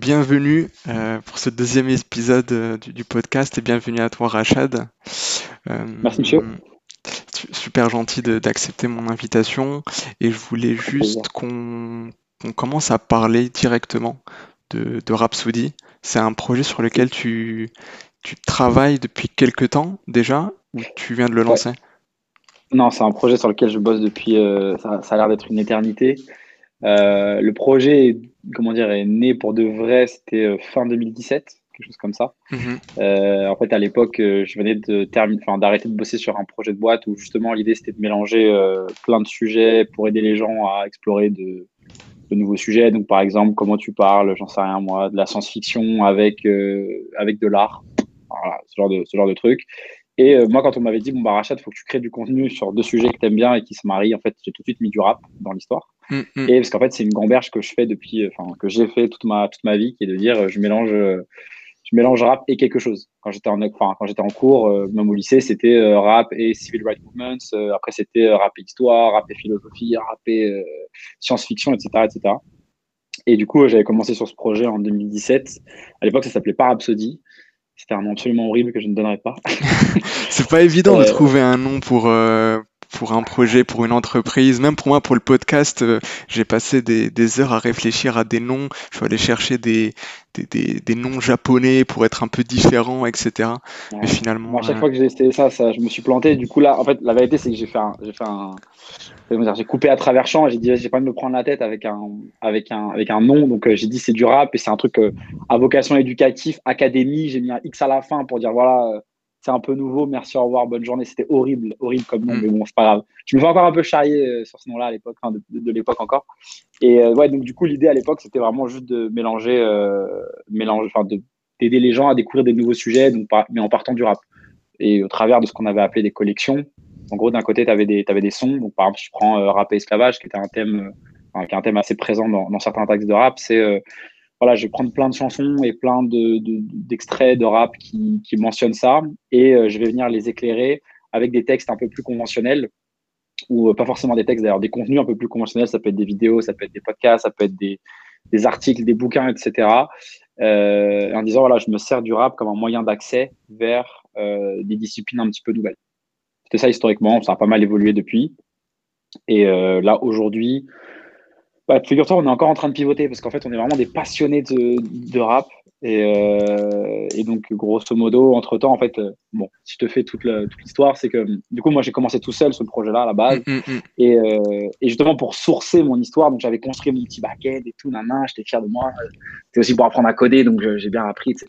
Bienvenue euh, pour ce deuxième épisode euh, du, podcast et bienvenue à toi Rachad. Euh, Merci monsieur. Super gentil d'accepter mon invitation et je voulais juste qu'on commence à parler directement de, de Rhapsody. C'est un projet sur lequel tu, tu travailles depuis quelques temps déjà ou tu viens de le lancer? Non, c'est un projet sur lequel je bosse depuis, ça, ça, a l'air d'être une éternité. Le projet comment dire, est né pour de vrai, c'était euh, fin 2017, quelque chose comme ça. Mhm. Euh, en fait, à l'époque, euh, je venais de terminer, enfin, d'arrêter de bosser sur un projet de boîte où justement l'idée c'était de mélanger plein de sujets pour aider les gens à explorer de, de, nouveaux sujets. Donc, par exemple, comment tu parles, j'en sais rien moi, de la science-fiction avec avec de l'art, voilà, ce genre de ce genre de truc. Et moi, quand on m'avait dit, bon, bah, Rachat, il faut que tu crées du contenu sur deux sujets que tu aimes bien et qui se marient, en fait, j'ai tout de suite mis du rap dans l'histoire. Mm, mm. Et parce qu'en fait, c'est une gamberge que je fais depuis, enfin, que j'ai fait toute ma, toute ma vie, qui est de dire, euh, je mélange, euh, je mélange rap et quelque chose. Quand j'étais en, enfin, quand j'étais en cours, euh, même au lycée, c'était rap et civil rights movements. après, c'était rap et histoire, rap et philosophie, rap et science-fiction, etc., etc. Et du coup, j'avais commencé sur ce projet en 2017. À l'époque, ça s'appelait Parapsody. C'était un nom absolument horrible que je ne donnerais pas. c'est pas évident de trouver un nom pour, pour un projet, pour une entreprise, même pour moi, pour le podcast, euh, j'ai passé des, des, heures à réfléchir à des noms. Je suis allé chercher des, des, des, noms japonais pour être un peu différents, etc. Mais finalement. à chaque euh, fois que j'ai essayé ça, ça, je me suis planté. Du coup, là, en fait, la vérité, c'est que j'ai fait un. J'ai fait un j'ai coupé à travers champ et j'ai dit j'ai pas de me prendre la tête avec un avec un avec un nom donc euh, j'ai dit c'est du rap et c'est un truc à vocation éducative académie j'ai mis un X à la fin pour dire voilà c'est un peu nouveau, merci, au revoir, bonne journée. C'était horrible, horrible comme nom, mm. mais bon, c'est pas grave. Je me fais encore un peu charrier euh, sur ce nom-là à l'époque, de, l'époque encore. Et euh, ouais, donc du coup, l'idée à l'époque, c'était vraiment juste de mélanger, euh, mélanger enfin, d'aider les gens à découvrir des nouveaux sujets, donc, mais en partant du rap. Et au travers de ce qu'on avait appelé des collections. En gros, d'un côté, tu avais, des, avais des sons. Donc, par exemple, je prends rap et esclavage, qui était un thème, enfin, qui est un thème assez présent dans, dans certains textes de rap, c'est voilà, je vais prendre plein de chansons et plein d'extraits de, de, rap qui, qui, mentionnent ça et euh, je vais venir les éclairer avec des textes un peu plus conventionnels ou euh, pas forcément des textes d'ailleurs, des contenus un peu plus conventionnels. Ça peut être des vidéos, ça peut être des podcasts, ça peut être des, des articles, des bouquins, etc. Euh, en disant voilà, je me sers du rap comme un moyen d'accès vers euh, des disciplines un petit peu nouvelles. C'était ça historiquement, ça a pas mal évolué depuis. Et euh, là aujourd'hui, bah, figure-toi, on est encore en train de pivoter parce qu'en fait, on est vraiment des passionnés de, de rap. Et, euh, et, donc, grosso modo, entre-temps, en fait, euh, bon, si je te fais toute l'histoire, c'est que du coup, moi, j'ai commencé tout seul ce projet-là à la base. Mm, mm, mm. Et, euh, et, justement, pour sourcer mon histoire, donc j'avais construit mon petit backend et tout, nanan, j'étais fier de moi. C'était aussi pour apprendre à coder, donc j'ai bien appris, etc.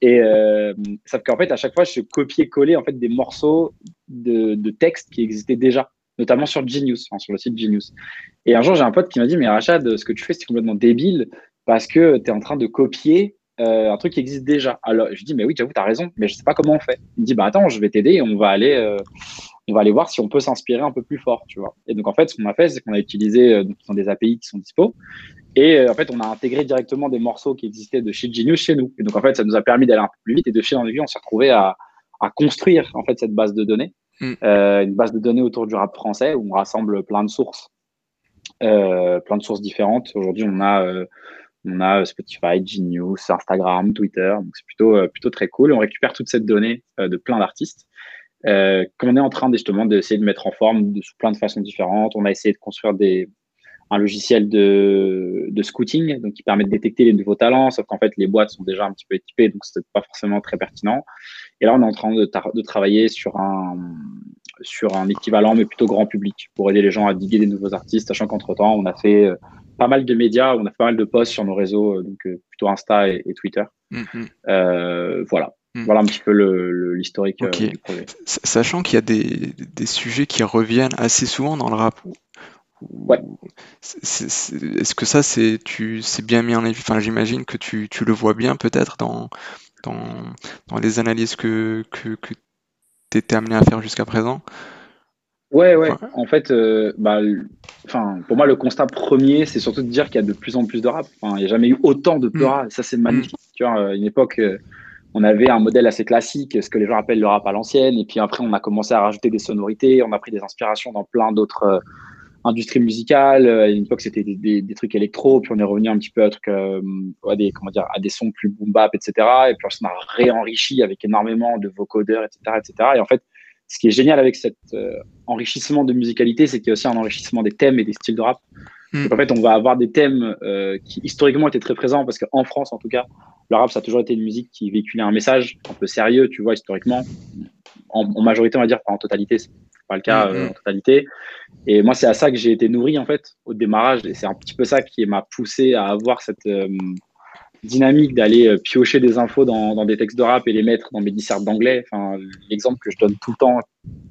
Et euh, sauf qu'en fait, à chaque fois, je copiais-collais en fait, des morceaux de, de texte qui existaient déjà notamment sur Genius, sur le site Genius. Et un jour, j'ai un pote qui m'a dit, mais Rachad, ce que tu fais, c'est complètement débile parce que tu es en train de copier euh, un truc qui existe déjà. Alors, je dis, mais oui, j'avoue, tu as raison, mais je sais pas comment on fait. Il me dit, bah attends, je vais t'aider et on va aller, euh, on va aller voir si on peut s'inspirer un peu plus fort, tu vois. Et donc, en fait, ce qu'on a fait, c'est qu'on a utilisé euh, des API qui sont dispo. Et en fait, on a intégré directement des morceaux qui existaient de chez Genius chez nous. Et donc, en fait, ça nous a permis d'aller un peu plus vite. Et de en aiguille, on s'est retrouvé à, à construire en fait cette base de données. Mm. Euh, une base de données autour du rap français où on rassemble plein de sources, euh, plein de sources différentes. Aujourd'hui, on a euh, on a Spotify, Genius, Instagram, Twitter. Donc c'est plutôt très cool. on récupère toute cette donnée de plein d'artistes qu'on est en train justement d'essayer de mettre en forme de, sous plein de façons différentes. On a essayé de construire des un logiciel de, de scouting, donc qui permet de détecter les nouveaux talents, sauf qu'en fait les boîtes sont déjà un petit peu équipées, donc c'est pas forcément très pertinent. Et là, on est en train de, de, travailler sur un sur un équivalent, mais plutôt grand public, pour aider les gens à diguer des nouveaux artistes, sachant qu'entre temps, on a fait euh, pas mal de médias, on a fait pas mal de posts sur nos réseaux, euh, donc euh, plutôt Insta et, Twitter. Mm-hmm. euh, voilà. Mm. Voilà un petit peu l'historique le, du projet. Sachant qu'il y a des, des, sujets qui reviennent assez souvent dans le rap, Ouais. Est-ce que ça, c'est tu c'est bien mis en évidence Enfin, j'imagine que tu, tu, le vois bien peut-être dans, dans, dans, les analyses que, que, que tu étais amené à faire jusqu'à présent? Ouais, ouais. En fait, euh, bah, enfin, pour moi, le constat premier, c'est surtout de dire qu'il y a de plus en plus de rap. Enfin, il n'y a jamais eu autant de mm. rap. Ça, c'est magnifique. Mm. Tu vois, une époque, euh, on avait un modèle assez classique, ce que les gens appellent le rap à l'ancienne. Et puis après, on a commencé à rajouter des sonorités. On a pris des inspirations dans plein d'autres industrie musicale. À une époque, c'était des, trucs électro, puis on est revenu un petit peu à, truc, à des, comment dire, à des sons plus boom bap, etc. Et puis on a réenrichi avec énormément de vocodeurs, etc., etc. Et en fait, ce qui est génial avec cet enrichissement de musicalité, c'est qu'il y a aussi un enrichissement des thèmes et des styles de rap. Hmm. en fait, on va avoir des thèmes qui historiquement étaient très présents parce qu'en France, en tout cas, le rap, ça a toujours été une musique qui véhiculait un message un peu sérieux, tu vois, historiquement. En, majorité, on va dire, pas en totalité, c'est pas le cas euh, en totalité. Et moi, c'est à ça que j'ai été nourri, en fait, au démarrage. Et c'est un petit peu ça qui m'a poussé à avoir cette euh, dynamique d'aller euh, piocher des infos dans, des textes de rap et les mettre dans mes dissertes d'anglais. Enfin, l'exemple que je donne tout le temps,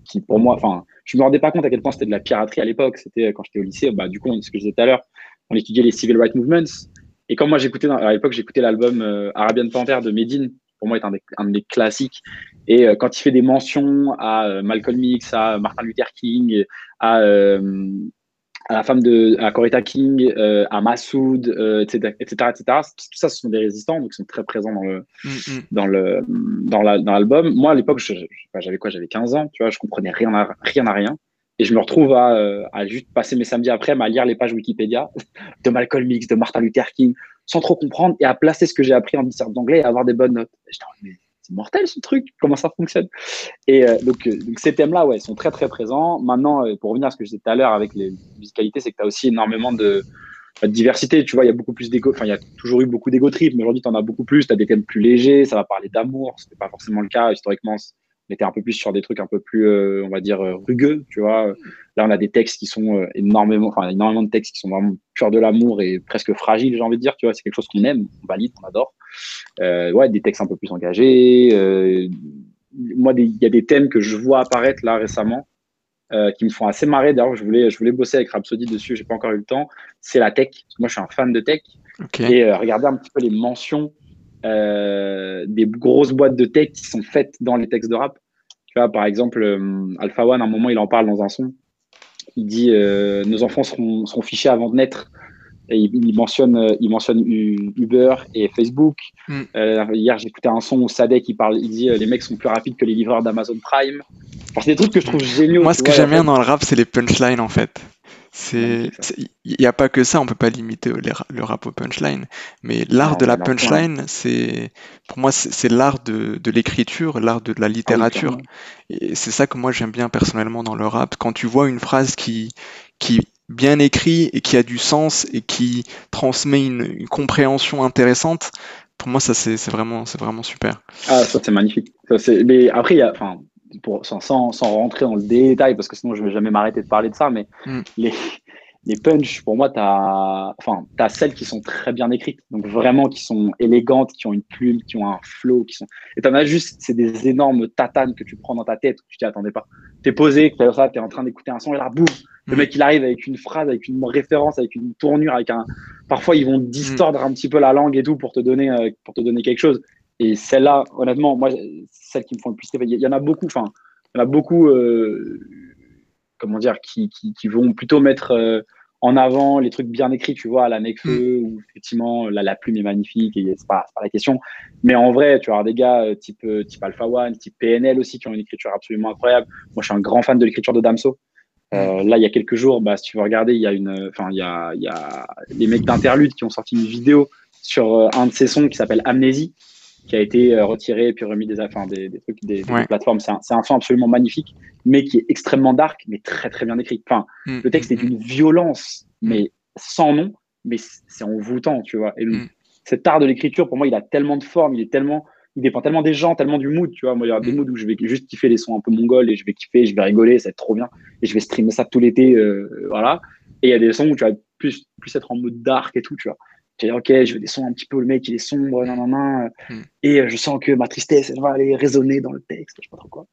qui pour moi, enfin, je me rendais pas compte à quel point c'était de la piraterie à l'époque. C'était quand j'étais au lycée, bah, du coup, ce que je disais tout à l'heure, on étudiait les civil rights movements. Et quand moi j'écoutais, à l'époque, j'écoutais l'album euh, Arabian Panther de Medine, pour moi est un, des, un de mes classiques. Et euh, quand il fait des mentions à euh, Malcolm X, à Martin Luther King, à, à la femme de à Coretta King, à Massoud, etc., etc., etc., tout ça, ce sont des résistants, donc ils sont très présents dans le mm, mm. dans le dans l'album. Moi, à l'époque, j'avais quoi J'avais 15 ans, tu vois, je comprenais rien à rien à rien. Et je me retrouve à, à, juste passer mes samedis après à lire les pages Wikipédia de Malcolm X, de Martin Luther King, sans trop comprendre et à placer ce que j'ai appris en dissert d'anglais et avoir des bonnes notes. C'est mortel ce truc, comment ça fonctionne? Et euh, donc, euh, donc, ces thèmes-là, ouais, sont très très présents. Maintenant, euh, pour revenir à ce que je disais tout à l'heure avec les musicalités, c'est que tu as aussi énormément de, de, diversité. Tu vois, il y a beaucoup plus d'ego. Enfin, il y a toujours eu beaucoup d'ego trip, mais aujourd'hui, tu en as beaucoup plus. Tu as des thèmes plus légers, ça va parler d'amour. Ce n'était pas forcément le cas historiquement on était un peu plus sur des trucs un peu plus, euh, on va dire, euh, rugueux, tu vois. Là, on a des textes qui sont euh, énormément, enfin, énormément de textes qui sont vraiment purs de l'amour et presque fragiles, j'ai envie de dire, tu vois. C'est quelque chose qu'on aime, on valide, on adore. ouais, des textes un peu plus engagés. moi, il y a des thèmes que je vois apparaître là récemment. qui me font assez marrer. D'ailleurs, je voulais, je voulais bosser avec Rhapsody dessus, j'ai pas encore eu le temps. C'est la tech. Moi, je suis un fan de tech. Et regardez un petit peu les mentions euh, des grosses boîtes de tech qui sont faites dans les textes de rap. Tu vois, par exemple, euh, Alpha One, à un moment, il en parle dans un son. Il dit euh, Nos enfants seront, seront, fichés avant de naître. Et il, mentionne, il mentionne Uber et Facebook. Mm. hier, j'écoutais un son où Sadek il parle, il dit Les mecs sont plus rapides que les livreurs d'Amazon Prime. c'est des trucs que je trouve géniaux. Moi, ce que j'aime bien dans le rap, c'est les punchlines en fait. C'est, il n'y a pas que ça, on peut pas limiter le, rap au punchline, mais l'art de la punchline, c'est, pour moi, c'est l'art de, de l'écriture, l'art de la ah littérature. et c'est ça que moi j'aime bien personnellement dans le rap. Quand tu vois une phrase qui, qui est bien écrit et qui a du sens et qui transmet une, une compréhension intéressante, pour moi ça c'est vraiment, c'est vraiment super. Ah, ça c'est magnifique. Ça, mais après, il y a, enfin, pour, sans, sans, rentrer dans le détail, parce que sinon je vais jamais m'arrêter de parler de ça, mais mm. les, les punchs, pour moi, tu as, enfin, as celles qui sont très bien écrites, donc vraiment qui sont élégantes, qui ont une plume, qui ont un flow, qui sont. Et tu en as juste, c'est des énormes tatanes que tu prends dans ta tête, tu t'y attendais pas. Tu es posé, tu es en train d'écouter un son, et là, boum, le mm. mec il arrive avec une phrase, avec une référence, avec une tournure, avec un. Parfois, ils vont distordre un petit peu la langue et tout pour te donner, euh, pour te donner quelque chose. Et celle-là, honnêtement, moi, celles qui me font le plus rêver, il y en a beaucoup, enfin, il y en a beaucoup, euh, comment dire, qui, qui, vont plutôt mettre euh, en avant les trucs bien écrits, tu vois, à la Necfeu, mm. où effectivement, là, la plume est magnifique et c'est pas, pas la question. Mais en vrai, tu as des gars euh, type, type Alpha One, type PNL aussi, qui ont une écriture absolument incroyable. Moi, je suis un grand fan de l'écriture de Damso. Mm. là, il y a quelques jours, bah, si tu veux regarder, il y a une, enfin, il y a, il y a les mecs d'Interlude qui ont sorti une vidéo sur un de ces sons qui s'appelle Amnésie qui a été euh, retiré puis remis des, enfin, des, des trucs des, plateformes. C'est un, un, son absolument magnifique, mais qui est extrêmement dark, mais très très bien écrit. Enfin, mm, le texte mm, est d'une mm. violence, mais sans nom, mais c'est envoûtant, tu vois. Et cet art de l'écriture, pour moi, il a tellement de formes, il est tellement, il dépend tellement des gens, tellement du mood, tu vois. Moi, il y a des moods où je vais juste kiffer les sons un peu mongols et je vais kiffer, je vais rigoler, ça va être trop bien, et je vais streamer ça tout l'été, euh, voilà. Et il y a des sons où tu vas plus, plus être en mode dark et tout, tu vois j'ai ok, je veux des sons un petit peu, le mec il est sombre, nan, nan, nan, hmm. et je sens que ma tristesse elle va aller résonner dans le texte, je sais pas trop quoi.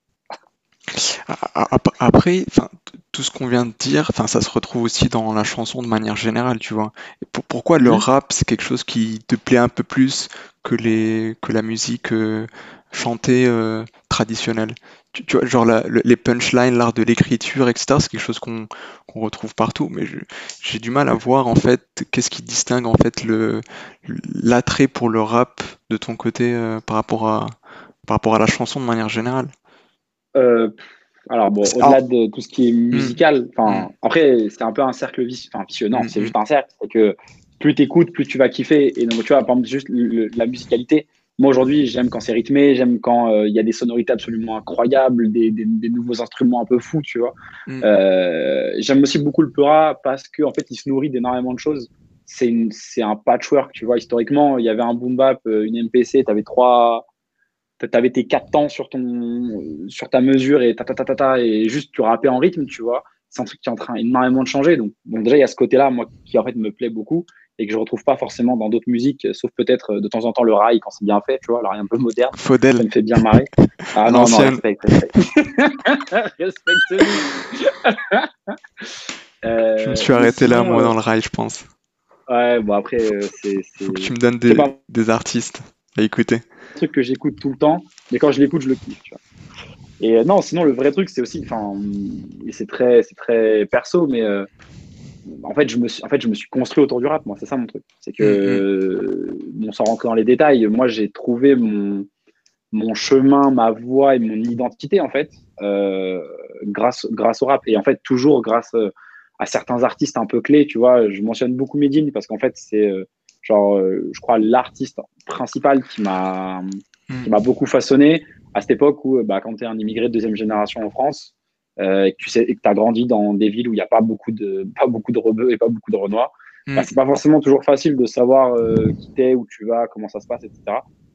Après, tout ce qu'on vient de dire, ça se retrouve aussi dans la chanson de manière générale, tu vois. pourquoi le hmm. rap, c'est quelque chose qui te plaît un peu plus que, les, que la musique euh, chantée euh, traditionnelle? Tu, vois, genre les punchlines, l'art de l'écriture, etc., c'est quelque chose qu'on retrouve partout, mais j'ai du mal à voir en fait qu'est-ce qui distingue en fait l'attrait pour le rap de ton côté euh, par rapport à par rapport à la chanson de manière générale? Euh, Alors bon, au-delà de tout ce qui est musical, enfin mm. après c'est un peu un cercle vicieux, enfin vicieux, non, c'est juste un cercle, c'est que plus t'écoutes, plus tu vas kiffer. Et donc tu vois, par exemple, juste la musicalité. Moi aujourd'hui, j'aime quand c'est rythmé, j'aime quand euh, il y a des sonorités absolument incroyables, des, des, nouveaux instruments un peu fous, tu vois. Mm. Euh, j'aime aussi beaucoup le Peura parce qu'en en fait, il se nourrit d'énormément de choses. C'est un patchwork, tu vois. Historiquement, il y avait un boom bap, euh, une MPC, tu avais trois, tu avais tes quatre temps sur, ton, sur ta mesure et ta, ta, ta, ta, et juste tu rappais en rythme, tu vois. C'est un truc qui est en train énormément de changer. Donc, donc déjà, il y a ce côté-là, moi, qui en fait me plaît beaucoup et que je retrouve pas forcément dans d'autres musiques, sauf peut-être euh, de temps en temps le rail quand c'est bien fait, tu vois, alors un peu moderne. Faudel. Ça me fait bien marrer. Ah non, non, respecte. respecte euh, je me suis arrêté là, moi, dans le rail, je pense. Ouais, bon, après, euh, c'est. Faut que tu me donnes des, des artistes à écouter. Un truc que j'écoute tout le temps, mais quand je l'écoute, je le kiffe, tu vois. Et non, sinon, le vrai truc, c'est aussi, enfin, c'est très, c'est très perso, mais en fait, je me suis, en fait, je me suis construit autour du rap, moi, c'est ça mon truc. C'est que, mm-hmm. sans rentrer dans les détails, moi, j'ai trouvé mon, mon chemin, ma voix et mon identité, en fait, euh, grâce, grâce au rap. Et en fait, toujours grâce euh, à certains artistes un peu clés, tu vois. Je mentionne beaucoup Medine parce qu'en fait, c'est, euh, genre, je crois, l'artiste principal qui m'a, qui m'a beaucoup façonné à cette époque où, bah, quand tu es un immigré de deuxième génération en France, euh, et que tu sais que as grandi dans des villes où il n'y a pas beaucoup de pas beaucoup de rebeux et pas beaucoup de renois, mm. bah, c'est pas forcément toujours facile de savoir euh, qui t'es, où tu vas, comment ça se passe, etc.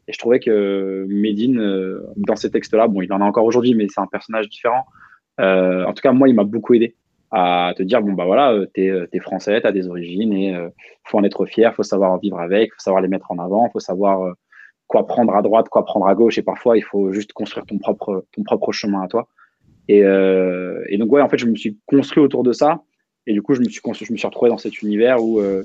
Et je trouvais que Medine, euh, dans ces textes-là, bon, il en a encore aujourd'hui, mais c'est un personnage différent. en tout cas, moi, il m'a beaucoup aidé à te dire bon bah voilà, t'es es français, t'as des origines et faut en être fier, faut savoir vivre avec, faut savoir les mettre en avant, faut savoir quoi prendre à droite, quoi prendre à gauche et parfois il faut juste construire ton propre ton propre chemin à toi. Et, euh, et, donc, ouais, en fait, je me suis construit autour de ça. Et du coup, je me suis, je me suis retrouvé dans cet univers où, euh,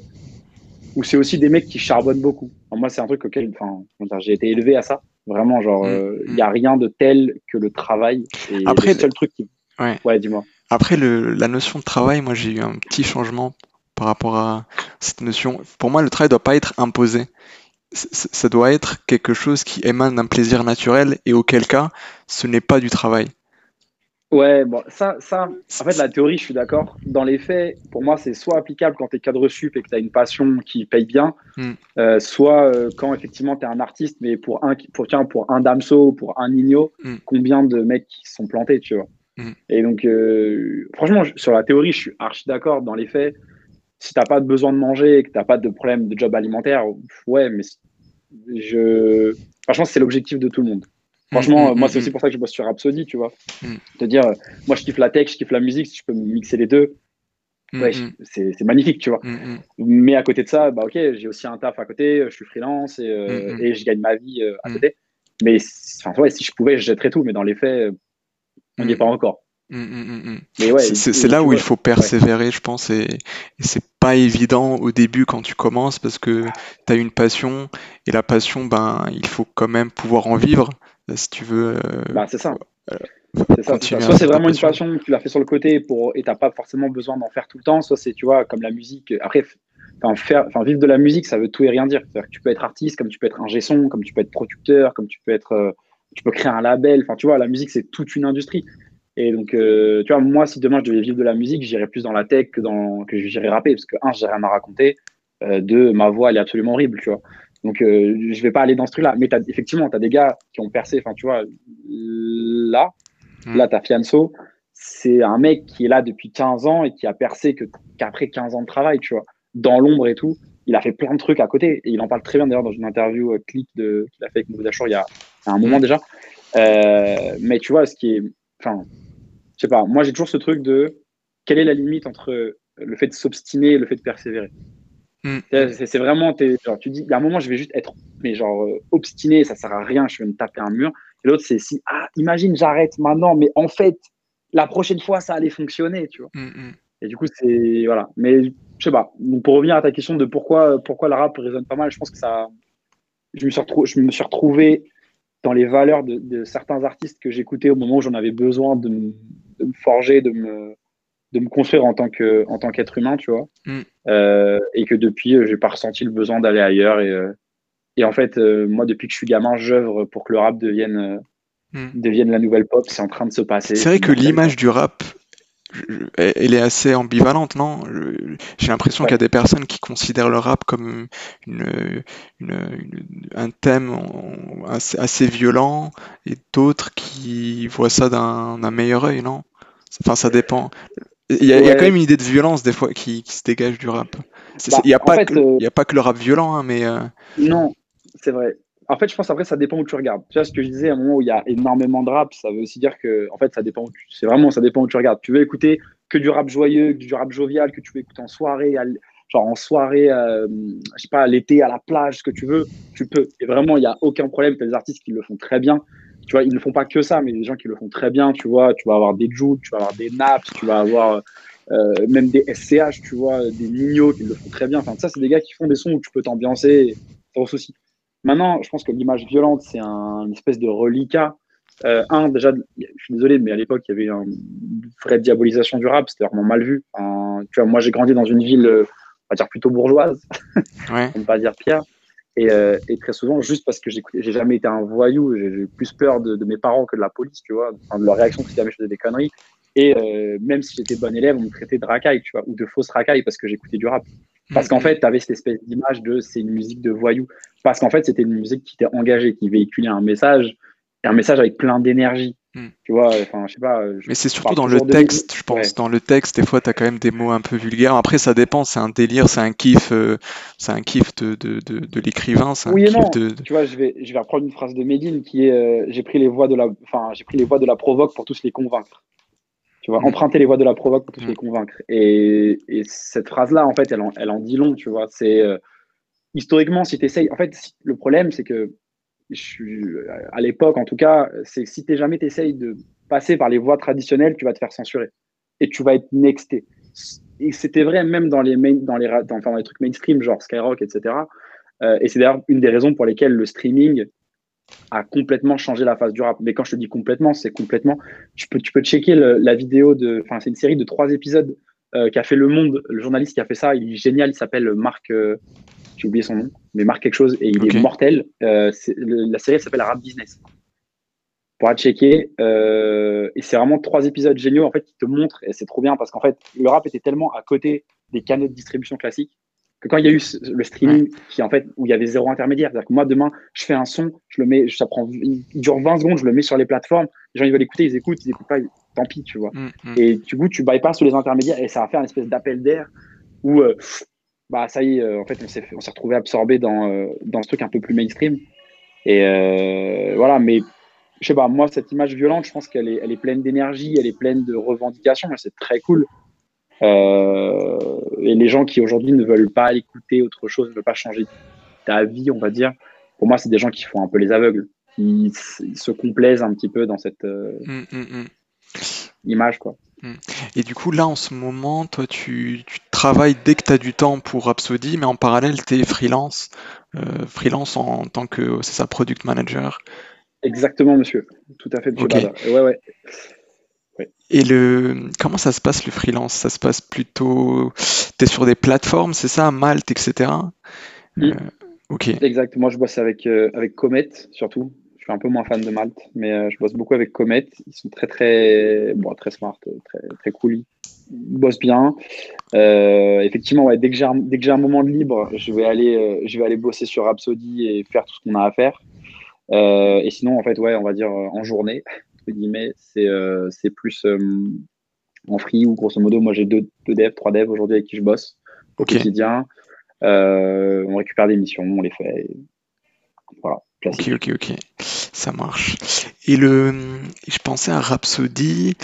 où c'est aussi des mecs qui charbonnent beaucoup. moi, c'est un truc auquel enfin, j'ai été élevé à ça. Vraiment, genre, il mm, euh, n'y mm. a rien de tel que le travail. Et Après, le seul truc qui. Ouais, ouais dis-moi. Après, le, la notion de travail, moi, j'ai eu un petit changement par rapport à cette notion. Pour moi, le travail ne doit pas être imposé. ça doit être quelque chose qui émane d'un plaisir naturel et auquel cas, ce n'est pas du travail. Ouais, bon, ça, ça, en fait, la théorie, je suis d'accord. Dans les faits, pour moi, c'est soit applicable quand tu es cadre sup et que tu as une passion qui paye bien, hmm. euh, soit euh, quand effectivement tu es un artiste, mais pour un, pour, tiens, pour un Damso, pour un Nino, hmm. combien de mecs qui sont plantés, tu vois. Hmm. Et donc, euh, franchement, sur la théorie, je suis archi d'accord. Dans les faits, si t'as pas de besoin de manger et que t'as pas de problème de job alimentaire, ouais, mais je, franchement, c'est l'objectif de tout le monde. Franchement, mm, mm, moi, c'est mm, aussi pour ça que je bosse sur Rhapsody, tu vois. Te dire, euh, moi, je kiffe la tech, je kiffe la musique, si je peux mixer les deux, ouais, c'est magnifique, tu vois. Mais à côté de ça, bah, ok, j'ai aussi un taf à côté, je suis freelance et, euh, et je gagne ma vie euh, à côté. Mais ouais, si je pouvais, je jetterais tout, mais dans les faits, on n'y est pas encore. Ouais, c'est là où il faut persévérer, je pense, et, et c'est pas évident au début quand tu commences parce que tu as une passion et la passion, ben, il faut quand même pouvoir en vivre si tu veux. Euh, bah, c'est ça. Euh, ça, Soit c'est vraiment une passion, tu l'as fait sur le côté pour, et tu n'as pas forcément besoin d'en faire tout le temps. Soit c'est, tu vois, comme la musique. Après, faire, vivre de la musique, ça veut tout et rien dire. Que tu peux être artiste, comme tu peux être un son, comme tu peux être producteur, comme tu peux être, euh, tu peux créer un label. Enfin, tu vois, la musique, c'est toute une industrie. Et donc, tu vois, moi, si demain je devais vivre de la musique, j'irais plus dans la tech que dans que j'irais rapper, parce que un, j'ai rien à raconter. deux, ma voix, elle est absolument horrible, tu vois. Donc, euh, je vais pas aller dans ce truc-là. Mais as, effectivement, tu as des gars qui ont percé. Enfin, tu vois, là, hmm. là, tu as Fianso. C'est un mec qui est là depuis 15 ans et qui a percé qu'après 15 ans de travail, tu vois, dans l'ombre et tout. Il a fait plein de trucs à côté. Et il en parle très bien d'ailleurs dans une interview euh, clip qu'il a fait avec Moussa il y a, un moment hmm. déjà. Euh, mais tu vois, ce qui est. Enfin, je sais pas. Moi, j'ai toujours ce truc de quelle est la limite entre le fait de s'obstiner et le fait de persévérer. Mm. C'est vraiment, genre, tu dis, il y a un moment, je vais juste être mais genre, euh, obstiné, ça sert à rien, je vais me taper un mur. Et l'autre, c'est si, ah, imagine, j'arrête maintenant, mais en fait, la prochaine fois, ça allait fonctionner, tu vois. Mm, mm. Et du coup, c'est, voilà. Mais je sais pas, pour revenir à ta question de pourquoi, pourquoi le rap résonne pas mal, je pense que ça, je me suis, je me suis retrouvé dans les valeurs de, certains artistes que j'écoutais au moment où j'en avais besoin de de me forger, de me, de me construire en tant que en tant qu'être humain, tu vois. Mm. Euh, et que depuis, euh, j'ai pas ressenti le besoin d'aller ailleurs. Et, euh, et en fait, moi, depuis que je suis gamin, j'œuvre pour que le rap devienne hmm. deviennent la nouvelle pop. C'est en train de se passer. C'est vrai que l'image du rap, elle est assez ambivalente, non? J'ai l'impression qu'il y a des personnes qui considèrent le rap comme une, un thème assez, violent et d'autres qui voient ça d'un meilleur œil, non? Enfin, ça dépend. Il y, a, quand même une idée de violence des fois qui, se dégage du rap. Bah, il n'y a, pas que, euh, a pas que le rap violent, hein, mais. Euh, non, c'est vrai. En fait, je pense après, ça dépend où tu regardes. Tu vois ce que je disais, à un moment où il y a énormément de rap, ça veut aussi dire que, en fait, ça dépend. C'est vraiment, ça dépend où tu regardes. Tu veux écouter que du rap joyeux, que du rap jovial, que tu veux écouter en soirée, genre en soirée, euh, je sais pas, l'été à la plage, ce que tu veux, tu peux. Et vraiment, il n'y a aucun problème. Tu as des artistes qui le font très bien. Tu vois, ils ne font pas que ça, mais des gens qui le font très bien. Tu vois, tu vas avoir des Jude, tu vas avoir des Naps, tu vas avoir euh, même des SCH, tu vois, des Nino qui le font très bien. Enfin, ça, c'est des gars qui font des sons où tu peux t'ambiancer sans souci. Maintenant, je pense que l'image violente, c'est un, une espèce de reliquat. Euh, un, déjà, je suis désolé, mais à l'époque, il y avait une vraie diabolisation du rap, c'était vraiment mal vu. tu vois, moi, j'ai grandi dans une ville, euh, on va dire plutôt bourgeoise, ouais. on ne pas dire Pierre. Et, euh, et, très souvent, juste parce que j'ai jamais été un voyou, j'ai eu plus peur de, de, mes parents que de la police, tu vois, de leur réaction si jamais je faisais des conneries. Et euh, même si j'étais bon élève, on me traitait de racaille, tu vois, ou de fausse racaille parce que j'écoutais du rap. Parce qu'en mm. fait, tu avais cette espèce d'image de c'est une musique de voyou. Parce qu'en fait, c'était une musique qui était engagée, qui véhiculait un message, et un message avec plein d'énergie. Mm. Tu vois, enfin, je sais pas. Mais c'est surtout dans le texte, je pense. Dans le texte, des fois, tu as quand même des mots un peu vulgaires. Après, ça dépend, c'est un délire, c'est un kiff, euh, c'est un kiff de, de, de, de l'écrivain. Oui et non. Tu vois, je vais, je vais reprendre une phrase de Medine qui est euh, j'ai pris les voix de la, enfin, j'ai pris les voix de la provoque pour tous les convaincre. Tu vois, emprunter les voies de la provoque pour tous les convaincre. Et, cette phrase-là, en fait, elle en, elle en, dit long, tu vois. C'est euh, historiquement, si tu essayes. En fait, le problème, c'est que je suis, à l'époque, en tout cas, c'est si tu jamais t'essayes de passer par les voies traditionnelles, tu vas te faire censurer et tu vas être nexté. Et c'était vrai même dans les, dans les, dans, dans les trucs mainstream, genre Skyrock, etc. Euh, et c'est d'ailleurs une des raisons pour lesquelles le streaming a complètement changé la face du rap. Mais quand je te dis complètement, c'est complètement. Tu peux, tu peux checker la vidéo de. Enfin, c'est une série de trois épisodes euh, qui a fait Le Monde. Le journaliste qui a fait ça, il est génial. Il s'appelle Marc. Euh, j'ai oublié son nom, mais Marc quelque chose et il est mortel. Euh, la série s'appelle Rap Business. Pour checker. et c'est vraiment trois épisodes géniaux en fait qui te montrent et c'est trop bien parce qu'en fait le rap était tellement à côté des canaux de distribution classiques que quand il y a eu le streaming qui en fait où il y avait zéro intermédiaire, c'est-à-dire que moi demain je fais un son, je le mets, ça prend, il dure 20 secondes, je le mets sur les plateformes, les gens ils veulent écouter, ils écoutent, ils écoutent pas, tant pis, tu vois. Mm, mm. Et du coup tu bypasses tous les intermédiaires et ça va faire une espèce d'appel d'air où euh, bah ça y est, euh, en fait on s'est on s'est retrouvé absorbé dans euh, dans ce truc un peu plus mainstream et voilà, mais je sais pas, moi cette image violente, je pense qu'elle est elle est pleine d'énergie, elle est pleine de revendications, c'est très cool. Euh, et les gens qui aujourd'hui ne veulent pas écouter autre chose, ne veulent pas changer d'avis, on va dire, pour moi, c'est des gens qui font un peu les aveugles, qui se complaisent un petit peu dans cette euh, mm, mm, mm. image. Quoi. Et du coup, là, en ce moment, toi, tu, travailles dès que tu as du temps pour Rhapsody, mais en parallèle, tu es freelance, euh, freelance en, tant que, c'est ça, product manager. Exactement, monsieur. Tout à fait, monsieur Ouais, ouais. Et le comment ça se passe le freelance? Ça se passe plutôt. Tu es sur des plateformes, c'est ça, Malte, etc. Euh, ok. Exact. Moi, je bosse avec, euh, avec Comet surtout. Je suis un peu moins fan de Malte, mais euh, je bosse beaucoup avec Comet. Ils sont très, très, bon, très smart, très, très cool. Ils bossent bien. effectivement, ouais, dès que j'ai un, dès que j'ai un moment de libre, je vais aller, je vais aller bosser sur Rhapsody et faire tout ce qu'on a à faire. et sinon, en fait, ouais, on va dire en journée guillemets, c'est euh, plus euh, en free ou grosso modo, moi j'ai deux, deux devs, trois devs aujourd'hui avec qui je bosse au quotidien. Euh, on récupère des missions, on les fait. Voilà. Ok, ok, ok. Ça marche. Et le, je pensais à Rhapsody.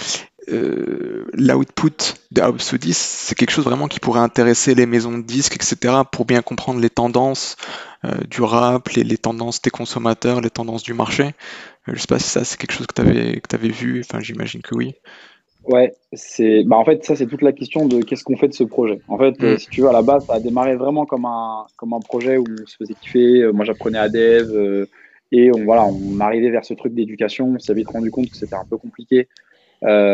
L'output de Rhapsody, c'est quelque chose vraiment qui pourrait intéresser les maisons de disques, etc., pour bien comprendre les tendances du rap, les, les, tendances des consommateurs, les tendances du marché. Je sais pas si ça c'est quelque chose que tu avais, que avais vu, enfin j'imagine que oui. Ouais, c'est bah en fait ça c'est toute la question de qu'est-ce qu'on fait de ce projet. En fait, euh, mm. si tu veux à la base ça a démarré vraiment comme un comme un projet où on se faisait kiffer. Euh, moi j'apprenais à dev euh, et on voilà on arrivait vers ce truc d'éducation. On s'est vite rendu compte que c'était un peu compliqué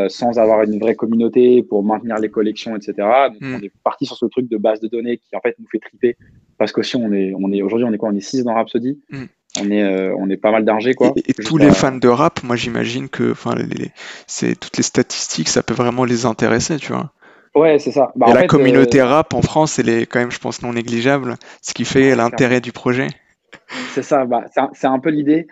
sans avoir une vraie communauté pour maintenir les collections, etc. Donc mm. on est parti sur ce truc de base de données qui en fait nous fait triper parce qu'aussi on est on est aujourd'hui on est quoi? On est 6 dans Rhapsody? Mm. on est, euh, on est pas mal d'ingé quoi. Et, tous les fans de rap, moi j'imagine que, enfin, c'est toutes les statistiques, ça peut vraiment les intéresser, tu vois. Ouais, c'est ça. Bah, et la communauté rap en France, elle est quand même, je pense, non négligeable, ce qui fait l'intérêt du projet. C'est ça, bah, c'est un, peu l'idée.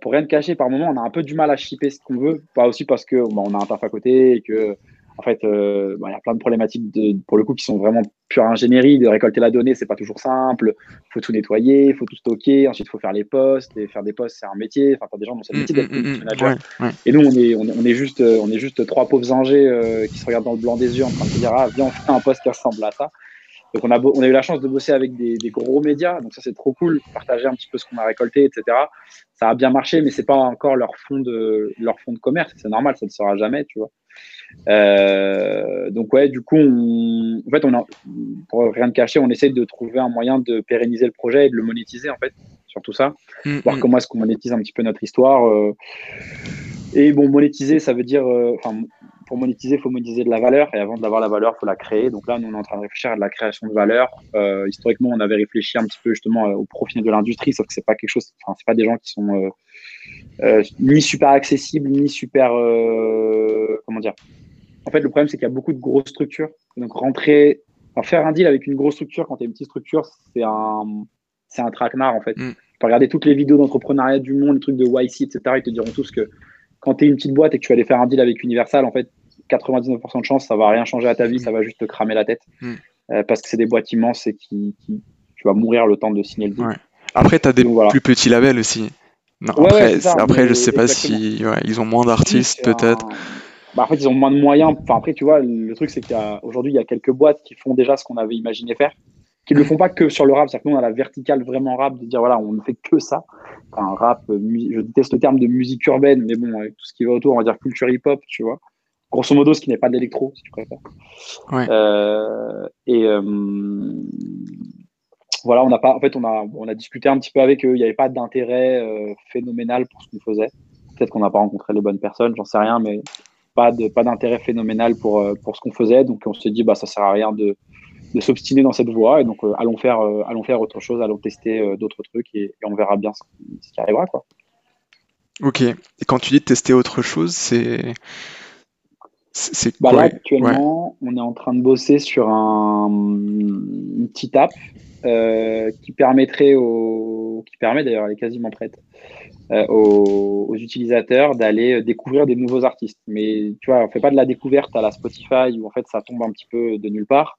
pour rien te cacher, par moment, on a un peu du mal à shipper ce qu'on veut. Pas aussi parce que bah, on a un taf à côté et que en fait, euh, il y a plein de problématiques de, pour le coup qui sont vraiment pure ingénierie. De récolter la donnée, c'est pas toujours simple. Il faut tout nettoyer, il faut tout stocker. Ensuite, il faut faire les postes. Et faire des postes, c'est un métier. Enfin, as des gens dont c'est le métier d'être mmh, manager. Et nous, on est, on, est juste, on est juste trois pauvres ingés euh, qui se regardent dans le blanc des yeux en train de se dire ah viens on fait un poste qui ressemble à ça. Donc on a, on a eu la chance de bosser avec des, des gros médias, donc ça c'est trop cool, partager un petit peu ce qu'on a récolté, etc. Ça a bien marché, mais c'est pas encore leur fond de leur fond de commerce. C'est normal, ça ne sera jamais, tu vois. Euh, donc ouais, du coup, on, en fait, on a, pour rien de cacher, on essaie de trouver un moyen de pérenniser le projet et de le monétiser en fait, sur tout ça, mm, voir mm. comment est-ce qu'on monétise un petit peu notre histoire. Euh. et bon, monétiser, ça veut dire, euh, pour monétiser, il faut monétiser de la valeur et avant d'avoir la valeur, il faut la créer. Donc là, nous, on est en train de réfléchir à de la création de valeur. historiquement, on avait réfléchi un petit peu justement au profit de l'industrie, sauf que c'est pas quelque chose, enfin, c'est pas des gens qui sont ni super accessibles, ni super, comment dire en fait, le problème, c'est qu'il y a beaucoup de grosses structures. Donc, rentrer, faire un deal avec une grosse structure quand tu es une petite structure, c'est un, c'est un traquenard, en fait. Mm. Tu peux regarder toutes les vidéos d'entrepreneuriat du monde, les trucs de YC, etc. Ils te diront tous que quand tu es une petite boîte et que tu vas aller faire un deal avec Universal, en fait, 99% de chance, ça va rien changer à ta vie, ça va juste te cramer la tête. Mm. Euh, parce que c'est des boîtes immenses et qui, tu vas mourir le temps de signer le deal. Après, tu as des plus petits labels aussi. après, je sais pas si ils ont moins d'artistes, peut-être. Bah, en fait, ils ont moins de moyens. Enfin, après, tu vois, le truc, c'est qu'aujourd'hui, il y a quelques boîtes qui font déjà ce qu'on avait imaginé faire, qui ne le font pas que sur le rap. C'est-à-dire que nous, on a la verticale vraiment rap, de dire, voilà, on ne fait que ça. Enfin, rap, je déteste le terme de musique urbaine, mais bon, avec tout ce qui va autour, on va dire culture hip-hop, tu vois. Grosso modo, ce qui n'est pas de l'électro, si tu préfères. Ouais. Euh, et euh, voilà, on n'a pas, en fait, on a, on a discuté un petit peu avec eux. Il n'y avait pas d'intérêt euh, phénoménal pour ce qu'on faisait. Peut-être qu'on n'a pas rencontré les bonnes personnes, j'en sais rien, mais pas de pas d'intérêt phénoménal pour pour ce qu'on faisait. Donc on s'est dit bah ça sert à rien de de s'obstiner dans cette voie et donc euh, allons faire euh, allons faire autre chose, allons tester d'autres trucs et, on verra bien ce, qui arrivera quoi. Ok. Et quand tu dis tester autre chose, c'est c'est bah là, actuellement, on est en train de bosser sur un, une petite app qui permettrait au, qui permet d'ailleurs, elle est quasiment prête, euh, aux, utilisateurs d'aller euh, découvrir des nouveaux artistes. Mais tu vois, on fait pas de la découverte à la Spotify où en fait ça tombe un petit peu de nulle part.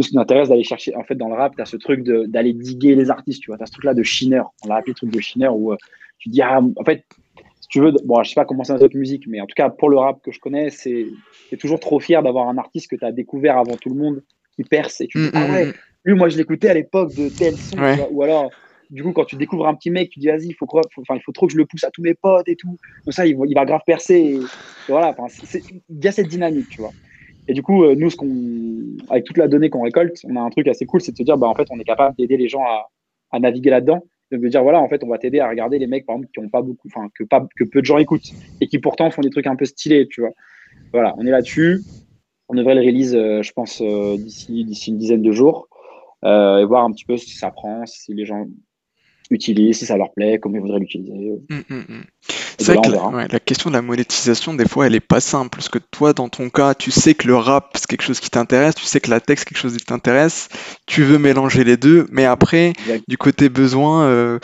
Nous, ce qui nous intéresse, d'aller chercher, en fait, dans le rap, tu as ce truc d'aller diguer les artistes, tu vois. Tu as ce truc-là de Shiner. On l'a appelé le truc de Shiner où euh, tu dis, ah, en fait, si tu veux, bon, je sais pas comment c'est dans d'autres musiques, mais en tout cas, pour le rap que je connais, c'est toujours trop fier d'avoir un artiste que tu as découvert avant tout le monde qui perce et tu dis, mm, ah mm, ouais, mm. lui, moi, je l'écoutais à l'époque de tel son, ou alors, du coup, quand tu découvres un petit mec, tu dis vas-y, il faut, enfin, il faut trop que je le pousse à tous mes potes et tout. Donc ça, il, va grave percer. Et, voilà, il y a cette dynamique, tu vois. Et du coup, euh, nous, avec toute la donnée qu'on récolte, on a un truc assez cool, c'est de se dire, bah, en fait, on est capable d'aider les gens à, naviguer là-dedans. De dire, voilà, en fait, on va t'aider à regarder les mecs, par exemple, qui ont pas beaucoup, enfin, que peu de gens écoutent et qui pourtant font des trucs un peu stylés, tu vois. Voilà, on est là-dessus. On devrait le release, euh, je pense, euh, d'ici, d'ici une dizaine de jours. et voir un petit peu si ça prend, si les gens utilisent, si ça leur plaît, comment ils voudraient l'utiliser. Hum, hum, hum. C'est vrai que la, question de la monétisation, des fois, elle est pas simple. Parce que toi, dans ton cas, tu sais que le rap, c'est quelque chose qui t'intéresse, tu sais que la texte, c'est quelque chose qui t'intéresse, tu veux mélanger les deux, mais après, du côté besoin, euh,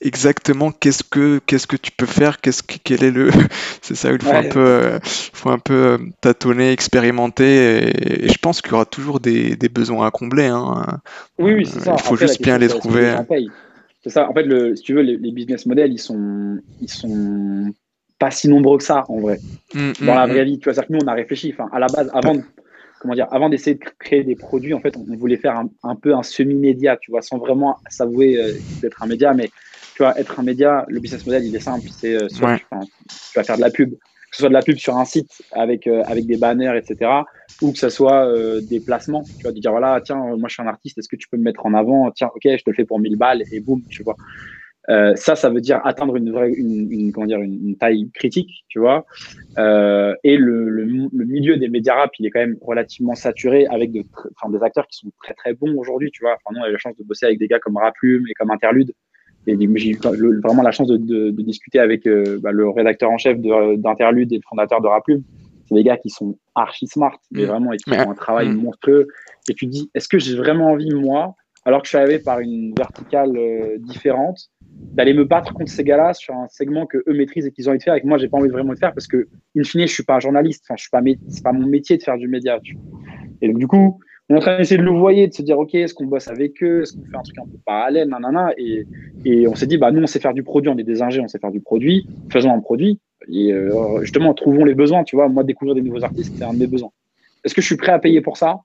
exactement, qu'est-ce que, qu'est-ce que tu peux faire, qu'est-ce que, quel est le, c'est ça, il faut un peu, euh, faut un peu euh, tâtonner, expérimenter, et, je pense qu'il y aura toujours des, des, besoins à combler. Hein. Oui, oui, c'est ça. Il faut juste bien les trouver. C'est ça. En fait, le, si tu veux, les, business models, ils sont, ils sont pas si nombreux que ça, en vrai. Mm, Dans la mm, vraie mm. vie, tu vois, c'est que nous, on a réfléchi. Enfin, à la base, avant, comment dire, avant d'essayer de créer des produits, en fait, on voulait faire un, peu un semi-média, tu vois, sans vraiment s'avouer euh, d'être un média, mais tu vois, être un média, le business model, il est simple. C'est euh, tu vas faire de la pub, que ce soit de la pub sur un site avec, euh, des banners, etc ou que ce soit euh, des placements, tu vois, de dire voilà, tiens, moi je suis un artiste, est-ce que tu peux me mettre en avant? Tiens, ok, je te le fais pour 1000 balles et boum, tu vois. Euh, ça, ça veut dire atteindre une vraie, une, taille critique, tu vois. Euh, et le, milieu des médias rap, il est quand même relativement saturé avec des acteurs qui sont très très bons aujourd'hui, tu vois. Enfin, nous, on a eu la chance de bosser avec des gars comme Raplume et comme Interlude, Et j'ai eu vraiment la chance de, discuter avec bah, le rédacteur en chef d'Interlude et le fondateur de Raplume. C'est des gars qui sont archi smart, mais mm. vraiment, et qui font un travail mm. monstrueux. Et tu te dis, est-ce que j'ai vraiment envie, moi, alors que je suis arrivé par une verticale différente, d'aller me battre contre ces gars-là sur un segment que eux maîtrisent et qu'ils ont envie de faire et que moi j'ai pas envie de vraiment de faire parce que in fine je suis pas un journaliste enfin je suis pas c'est pas mon métier de faire du média et donc du coup on est en train d'essayer de le voyer de se dire ok est-ce qu'on bosse avec eux? Est-ce qu'on fait un truc un peu parallèle? Nanana. Et, et on s'est dit bah nous on sait faire du produit on est des ingés on sait faire du produit faisons un produit. Et euh, justement trouvons les besoins tu vois. Moi découvrir des nouveaux artistes c'est un de mes besoins. Est-ce que je suis prêt à payer pour ça?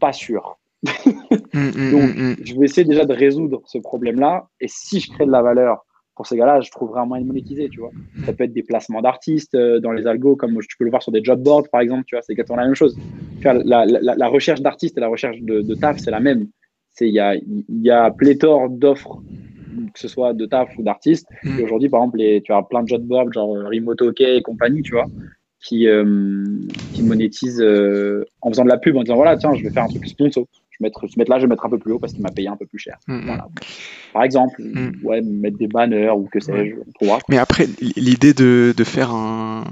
Pas sûr. Donc, je vais essayer déjà de résoudre ce problème-là. Et si je crée de la valeur pour ces gars-là, je trouverai un moyen de monétiser, tu vois. Ça peut être des placements d'artistes euh, dans les algos, comme tu peux le voir sur des job boards, par exemple, tu vois, c'est exactement la même chose. la, recherche d'artistes et la recherche de, taf, c'est la même. Il y a, y a pléthore d'offres, que ce soit de taf ou d'artistes. Et aujourd'hui, par exemple, les, tu as plein de job boards, genre Remote OK et compagnie, tu vois, qui, euh, qui monétisent euh, en faisant de la pub, en disant, voilà, tiens, je vais faire un truc sponsor je mettre, ce là, je vais mettre un peu plus haut parce qu'il m'a payé un peu plus cher. Mm, mm. Par exemple, mm. ouais, mettre des banners ou que sais-je. Mais après, l'idée de, de, faire un,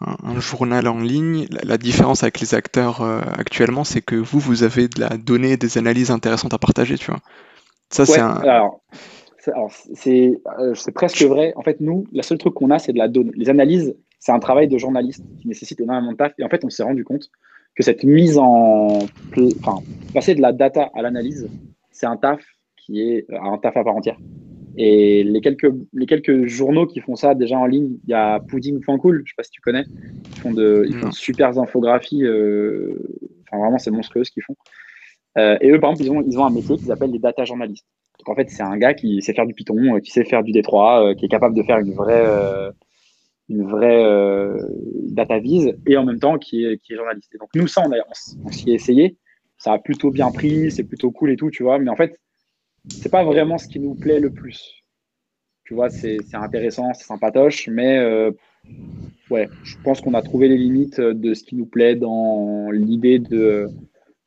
un, journal en ligne, la, différence avec les acteurs euh, actuellement, c'est que vous, vous avez de la donnée, des analyses intéressantes à partager, tu vois. Ça, c'est un... Alors, c'est euh, presque vrai. En fait, nous, la seule truc qu'on a, c'est de la donnée. Les analyses, c'est un travail de journaliste qui nécessite énormément de taf. Et en fait, on s'est rendu compte que cette mise en. Enfin, passer de la data à l'analyse, c'est un taf qui est euh, un taf à part entière. Et les quelques, les quelques journaux qui font ça déjà en ligne, il y a Pudding.cool, je sais pas si tu connais, ils font de, ils font super infographies, euh, enfin vraiment c'est monstrueux ce qu'ils font. Euh, et eux par exemple ils ont, ils ont un métier qu'ils appellent les data journalistes. Donc en fait c'est un gars qui sait faire du Python, qui sait faire du D3, qui est capable de faire une vraie une vraie euh, data vise et en même temps qui est, qui est journaliste. Et donc nous, ça, on, on, s'y est essayé. Ça a plutôt bien pris, c'est plutôt cool et tout, tu vois. Mais en fait, c'est pas vraiment ce qui nous plaît le plus. Tu vois, c'est intéressant, c'est sympatoche, mais euh, ouais, je pense qu'on a trouvé les limites de ce qui nous plaît dans l'idée de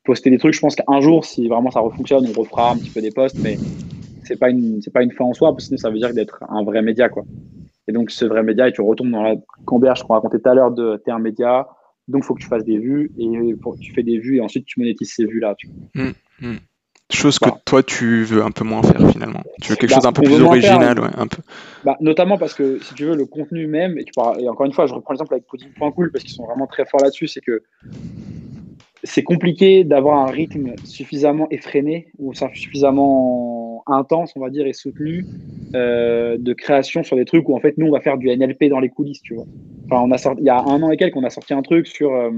poster des trucs. Je pense qu'un jour, si vraiment ça refonctionne, on refera un petit peu des posts, mais c'est pas pas une fin en soi, parce que ça veut dire d'être un vrai média, quoi. Et donc, ce vrai média, et tu retombes dans la camberge qu'on racontait tout à l'heure de t'es un média, donc il faut que tu fasses des vues, et tu fais des vues, et ensuite tu monétises ces vues-là. Hum, hum. Chose que toi, tu veux un peu moins faire finalement. Tu veux quelque bah, chose un peu plus original, ouais, un peu. Bah, notamment parce que si tu veux, le contenu même, et, tu et encore une fois, je reprends l'exemple avec Pudding.cool parce qu'ils sont vraiment très forts là-dessus, c'est que c'est compliqué d'avoir un rythme suffisamment effréné ou suffisamment intense, on va dire, et soutenu euh, de création sur des trucs où en fait nous on va faire du NLP dans les coulisses, tu vois. Enfin, on a sorti, il y a un an et quelques, on a sorti un truc sur euh,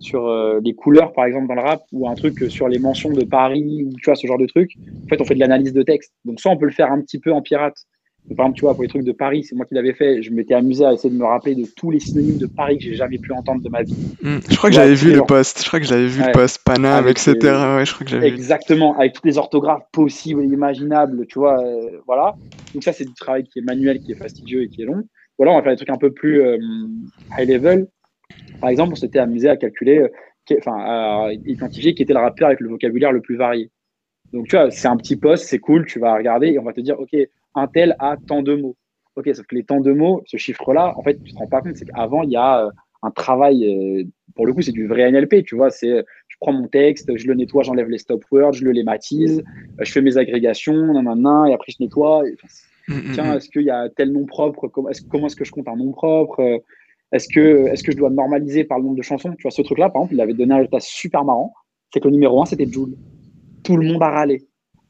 sur euh, les couleurs par exemple dans le rap ou un truc sur les mentions de Paris ou tu vois ce genre de truc. En fait, on fait de l'analyse de texte. Donc ça, on peut le faire un petit peu en pirate par exemple, tu vois, pour les trucs de Paris, c'est moi qui l'avais fait. Je m'étais amusé à essayer de me rappeler de tous les synonymes de Paris que j'ai jamais pu entendre de ma vie. Hmm, je crois que j'avais vu le post. Je crois que j'avais vu le post Paname, etc. Ouais, je crois que Exactement, avec toutes les orthographes possibles et imaginables, tu vois. Euh, voilà. Donc ça, c'est du travail qui est manuel, qui est fastidieux et qui est long. Voilà, on va faire des trucs un peu plus euh, high level. Par exemple, on s'était amusé à calculer, euh, enfin, à identifier qui était le rappeur avec le vocabulaire le plus varié. Donc, tu vois, c'est un petit post, c'est cool, tu vas regarder et on va te dire, OK, un tel a tant de mots. Ok, sauf que les temps de mots, ce chiffre-là, en fait, tu te rends pas compte, c'est qu'avant, il y a euh, un travail, euh, pour le coup, c'est du vrai NLP, tu vois, c'est je prends mon texte, je le nettoie, j'enlève les stop words, je le lématise, euh, je fais mes agrégations, nan, et après je nettoie. Mm, mm, tiens, mm. est-ce qu'il y a tel nom propre Comment est-ce que je compte un nom propre Est-ce que, est que je dois normaliser par le nombre de chansons Tu vois, ce truc-là, par exemple, il avait donné un résultat super marrant, c'est que le numéro un, c'était Joule. Tout le monde a râlé.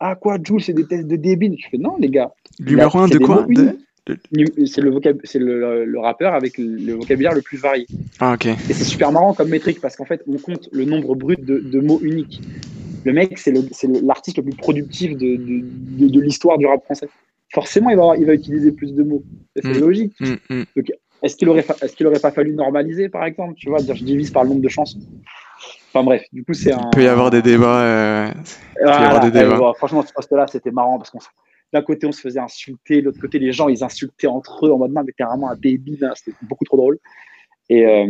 Ah quoi, Joule, c'est des tests de débile. Je fais non, les gars. Numéro 1 de quoi C'est le, vocab... le, le, rappeur avec le vocabulaire le plus varié. Ah, ok. Et c'est super marrant comme métrique parce qu'en fait, on compte le nombre brut de, de mots uniques. Le mec, c'est l'artiste le, plus productif de, de, de l'histoire du rap français. Forcément, il va, il va utiliser plus de mots. C'est mm. logique. Mm, mm. Est-ce qu'il aurait, est qu'il aurait pas fallu normaliser, par exemple Tu vois, dire je divise par le nombre de chansons? Enfin bref, du coup, c'est un. Il peut y avoir des débats. Euh, y avoir des débats. franchement, ce poste-là, c'était marrant parce qu'on d'un côté, on se faisait insulter, de l'autre côté, les gens, ils insultaient entre eux en mode, non, mais t'es vraiment un débile, hein. c'était beaucoup trop drôle. Et, euh,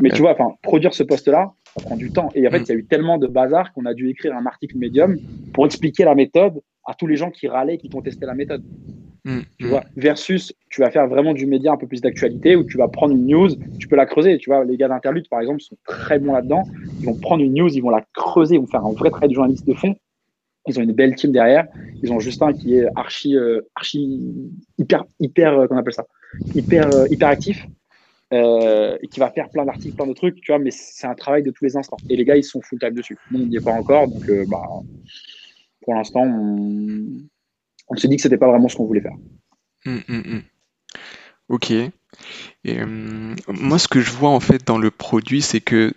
mais tu vois, produire ce poste-là, ça prend du temps. Et en fait, mm. il y a eu tellement de bazar qu'on a dû écrire un article médium pour expliquer la méthode à tous les gens qui râlaient, qui contestaient la méthode. Mm, Tu mm. vois, versus, tu vas faire vraiment du média un peu plus d'actualité où tu vas prendre une news, tu peux la creuser. Tu vois, les gars d'Interlude, par exemple, sont très bons là-dedans. Ils vont prendre une news, ils vont la creuser, ils vont faire un vrai travail de journaliste de fond. Ils ont une belle team derrière. Ils ont Justin qui est archi, euh, archi hyper, hyper, euh, qu'on appelle ça, hyper, euh, hyper actif. euh, et qui va faire plein d'articles, plein de trucs, tu vois, mais c'est un travail de tous les instants. Et les gars, ils sont full time dessus. Nous, on n'y est pas encore, donc euh, bah, pour l'instant, on, on s'est dit que c'était pas vraiment ce qu'on voulait faire. Mm, mm, mm. Ok. Et euh, moi, ce que je vois en fait dans le produit, c'est que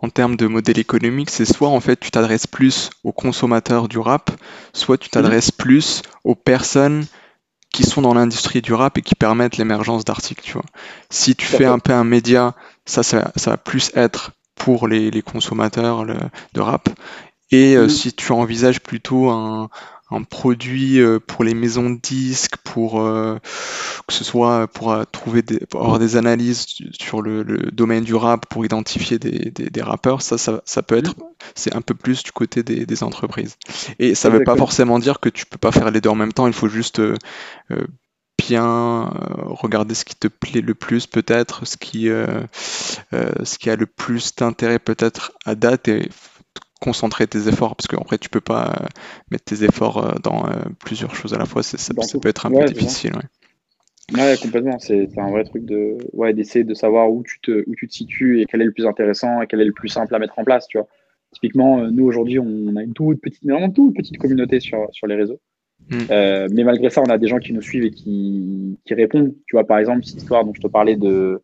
en termes de modèle économique, c'est soit en fait tu t'adresses plus aux consommateurs du rap, soit tu t'adresses plus aux personnes qui sont dans l'industrie du rap et qui permettent l'émergence d'articles, tu vois. Si tu fais un peu un média, ça, ça, ça va plus être pour les, les consommateurs le- de rap. Et euh, Mhm. si tu envisages plutôt un, un produit euh, pour les maisons de disques, pour euh, que ce soit pour euh, trouver des, pour avoir des analyses sur le, le domaine du rap, pour identifier des, des, des rappeurs, ça, ça, ça peut être, c'est un peu plus du côté des, entreprises. Et ça veut pas forcément dire que tu peux pas faire les deux en même temps, il faut juste euh, bien regarder ce qui te plaît le plus peut-être, ce qui, euh, ce qui a le plus d'intérêt peut-être à date et concentrer tes efforts parce qu'en vrai tu peux pas euh, mettre tes efforts euh, dans euh, plusieurs choses à la fois, c'est- ça, ça peut être un Ouais, peu difficile. ouais. Ouais, complètement. C'est un vrai truc de, ouais, d'essayer de savoir où tu te, où tu te situes et quel est le plus intéressant et quel est le plus simple à mettre en place, tu vois. Typiquement, nous aujourd'hui, on a une toute petite, vraiment toute petite communauté sur, sur les réseaux. Mm. Euh, mais malgré ça, on a des gens qui nous suivent et qui, qui répondent. Tu vois, par exemple, cette histoire dont je te parlais de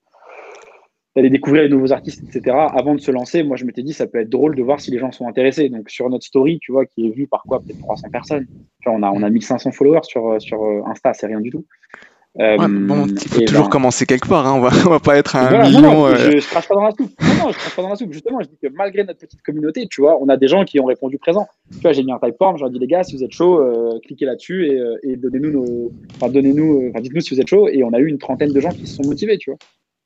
d'aller découvrir les nouveaux artistes, etc. Avant de se lancer, moi, je m'étais dit, ça peut être drôle de voir si les gens sont intéressés. Donc, sur notre story, tu vois, qui est vue par quoi Peut-être 300 personnes. Tu vois, on a, on a 1500 followers sur, sur euh, Insta, c'est rien du tout. Euh, Ouais, bon, il faut toujours ben, commencer quelque part, hein, On va, on va pas être à un voilà, million. non, euh, je, je crache pas dans la soupe. Non, non, je crache pas dans la soupe. Justement, je dis que malgré notre petite communauté, tu vois, on a des gens qui ont répondu présent. Tu vois, j'ai mis un typeform, j'ai dit les gars, si vous êtes chaud, euh, cliquez là-dessus et, et donnez-nous nos, enfin donnez-nous, enfin dites-nous si vous êtes chaud. Et on a eu une trentaine de gens qui se sont motivés, tu vois.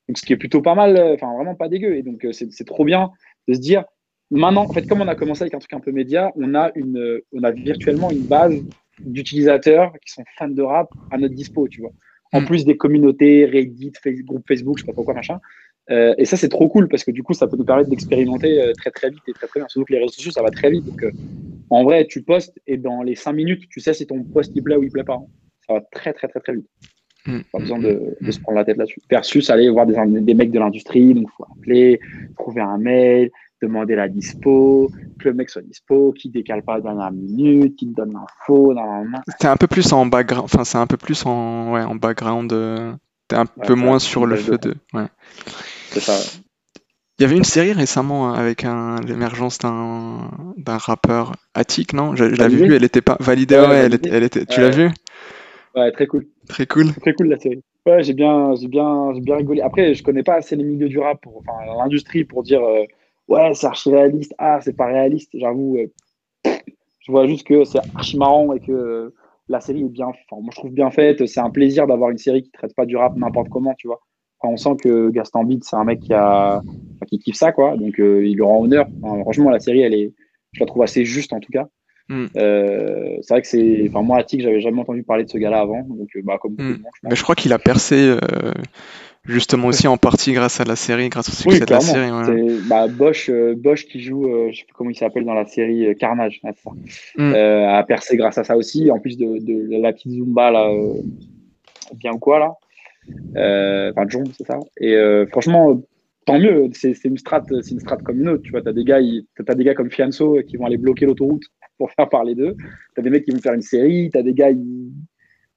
Donc ce qui est plutôt pas mal, euh, enfin vraiment pas dégueu. Et donc euh, c'est trop bien de se dire, maintenant, en fait, comme on a commencé avec un truc un peu média, on a une, euh, on a virtuellement une base d'utilisateurs qui sont fans de rap à notre dispo, tu vois. En Mm. plus des communautés, Reddit, Facebook, groupe Facebook, je sais pas trop quoi, machin. Euh, et ça, c'est trop cool parce que du coup, ça peut nous permettre d'expérimenter euh, très très vite et très très bien. Surtout que les réseaux sociaux, ça va très vite. Donc, euh, en vrai, tu postes et dans les 5 minutes, tu sais si ton post il plaît ou il plaît pas. hein. Ça va très très très très vite. Mm, Pas besoin de, de se prendre la tête là-dessus. Versus aller voir des, des mecs de l'industrie, donc faut appeler, trouver un mail, demander la dispo, que le mec soit dispo, qui décale pas à la dernière minute, qui te donne l'info, dans la C'est un peu plus en background, enfin c'est un peu plus en, ouais, en background. euh, T'es un Ouais, peu moins sur le feu de. Ouais. C'est ça. Il y avait une série récemment hein, avec un, l'émergence d'un d'un rappeur Attic, non? Je, je l'avais vue, elle était pas validée, Ouais, ouais, elle elle était. Tu Ouais. l'as vue? Ouais, très cool. Très cool. Très cool la série. Ouais, j'ai bien, j'ai bien, j'ai bien rigolé. Après, je connais pas assez les milieux du rap, pour, enfin l'industrie pour dire euh, ouais, c'est archi réaliste. Ah, c'est pas réaliste. J'avoue, euh, je vois juste que c'est archi marrant et que la série est bien, enfin, moi je trouve bien faite. C'est un plaisir d'avoir une série qui traite pas du rap n'importe comment, tu vois. On sent que Gaston Bide, c'est un mec qui a, qui kiffe ça, quoi. Donc euh, il lui rend honneur. Franchement, la série, elle est, je la trouve assez juste en tout cas. Mm. Euh, c'est vrai que c'est, enfin moi, Attic, j'avais jamais entendu parler de ce gars-là avant, donc euh, bah comme beaucoup Mm. de monde, je. Mais je crois qu'il a percé euh, justement aussi en partie grâce à la série, grâce au succès Oui, de la série. ouais. C'est bah, Bosch, euh, Bosch qui joue, euh, je sais plus comment il s'appelle dans la série euh, Carnage, ouais, c'est ça. Mm. Euh, a percé grâce à ça aussi, en plus de, de la petite Zumba là, euh, bien ou quoi là, euh, enfin John, c'est ça. Et euh, franchement, tant mieux. C'est c'est une strat, c'est une strat comme une autre. Tu vois, t'as des gars, ils- t'as des gars comme Fianso qui vont aller bloquer l'autoroute pour faire parler d'eux. T'as des mecs qui vont faire une série. T'as des gars, ils-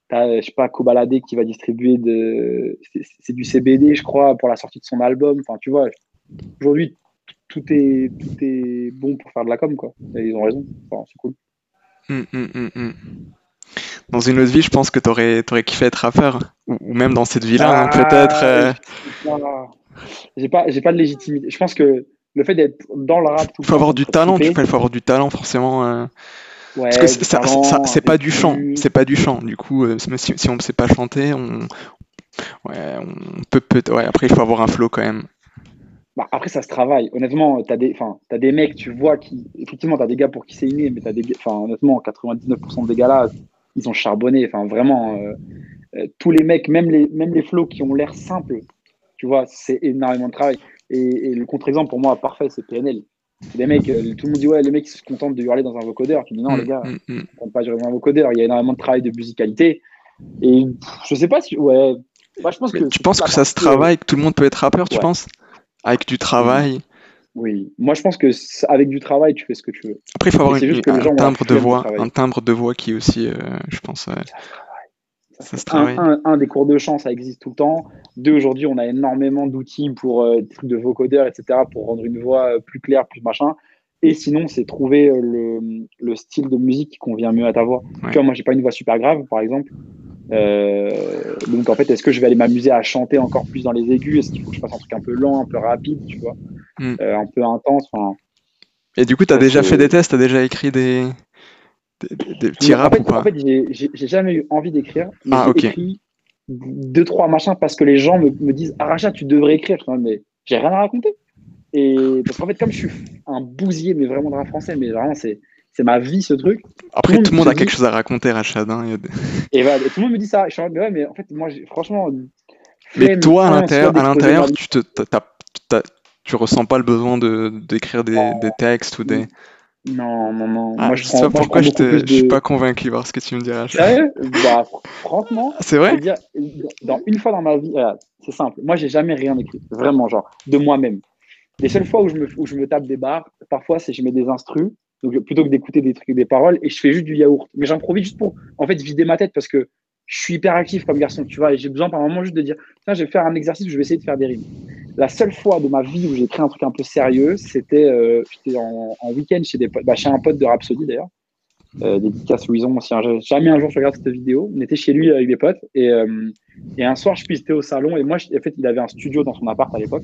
t'as je sais pas Kobalade qui va distribuer de, c'est- c'est du CBD, je crois, pour la sortie de son album. Enfin, tu vois, aujourd'hui tout est tout est bon pour faire de la com quoi. Et ils ont raison. Enfin, c'est cool. Mm, mm, mm. Dans une autre vie, je pense que t'aurais, t'aurais kiffé être rappeur. Ou, ou même dans cette vie-là, hein, peut-être. euh, Ah, J'ai pas, j'ai pas de légitimité. Je pense que le fait d'être dans le rap Il faut avoir du talent, tu vois, il faut avoir du talent forcément. euh, Ouais, Parce que c'est- ça, c'est pas du chant, c'est pas du chant. Du coup, euh, si, si on ne sait pas chanter, on, ouais, on peut, peut ouais, après il faut avoir un flow quand même. bah, après, ça se travaille. Honnêtement, tu as, des, as des mecs, tu vois, qui. Effectivement, tu as des gars pour qui c'est inné, mais tu as des. Enfin, honnêtement, 99% des gars là, ils ont charbonné. Enfin, vraiment, euh, tous les mecs, même les, même les flows qui ont l'air simples, tu vois, c'est énormément de travail. Et, le contre-exemple pour moi parfait, c'est PNL. Les mecs, euh, tout le monde dit ouais, les mecs ils se contentent de hurler dans un vocodeur. Tu dis non, les gars, mm, mm, mm. ne pas hurler dans un vocodeur. Il y a énormément de travail de musicalité. Et je sais pas si. Ouais. Moi, je pense que tu penses que ça se travaille, que tout le monde peut être rappeur, tu penses? Avec du travail oui, moi je pense que avec du travail, tu fais ce que tu veux. Après, il faut avoir un, timbre de voix, un timbre de voix qui aussi, euh, je pense, ça se travaille. Un, des cours de chant, ça existe tout le temps. Deux, aujourd'hui, on a énormément d'outils pour euh, des trucs de vocodeur, etc., pour rendre une voix euh, plus claire, plus machin. Et sinon, c'est trouver le, le, style de musique qui convient mieux à ta voix. Tu vois, moi, j'ai pas une voix super grave, par exemple. donc, en fait, est-ce que je vais aller m'amuser à chanter encore plus dans les aigus? Est-ce qu'il faut que je fasse un truc un peu lent, un peu rapide, tu vois? Hmm. Euh, un peu intense. Et du coup, tu as déjà fait des tests, tu as déjà écrit des, des, petits raps ou pas En fait, j'ai jamais eu envie d'écrire. ah, j'ai écrit deux, trois machins parce que les gens me, me disent Aracha, tu devrais écrire. mais j'ai rien à raconter. Et parce qu'en fait, comme je suis un bousier, mais vraiment dans le français, mais vraiment, c'est. C'est ma vie ce truc. Après, tout le monde, a quelque chose à raconter, Rachad. Hein, et, voilà, tout le monde me dit ça. Je suis en mais ouais, mais en fait, moi, franchement. Mais toi, à l'intérieur, à l'intérieur, tu te, tu ressens pas le besoin de d'écrire des, des, textes ou des. Non, non, non. Ah, moi, je, sais pas pourquoi je, te, je suis pas convaincu par ce que tu me diras. Sérieux bah, Franchement, c'est vrai? Dire, dans une fois dans ma vie, c'est simple. Moi, j'ai jamais rien écrit, vraiment, genre, de moi-même. Les seules fois où je me, où je me tape des barres, parfois, c'est je mets des instrus, donc plutôt que d'écouter des trucs, des paroles, et je fais juste du yaourt. Mais j'en profite juste pour, en fait, vider ma tête parce que je suis hyper actif comme garçon, tu vois, et j'ai besoin par moment juste de dire, tiens, je vais faire un exercice où je vais essayer de faire des rimes. La seule fois de ma vie où j'ai écrit un truc un peu sérieux, c'était euh, en, week-end chez, des, bah, chez un pote de Rhapsody d'ailleurs. Euh, dédicace Louison, si jamais un jour je regarde cette vidéo, on était chez lui avec des potes et, euh, et un soir je suis au salon et moi en fait il avait un studio dans son appart à l'époque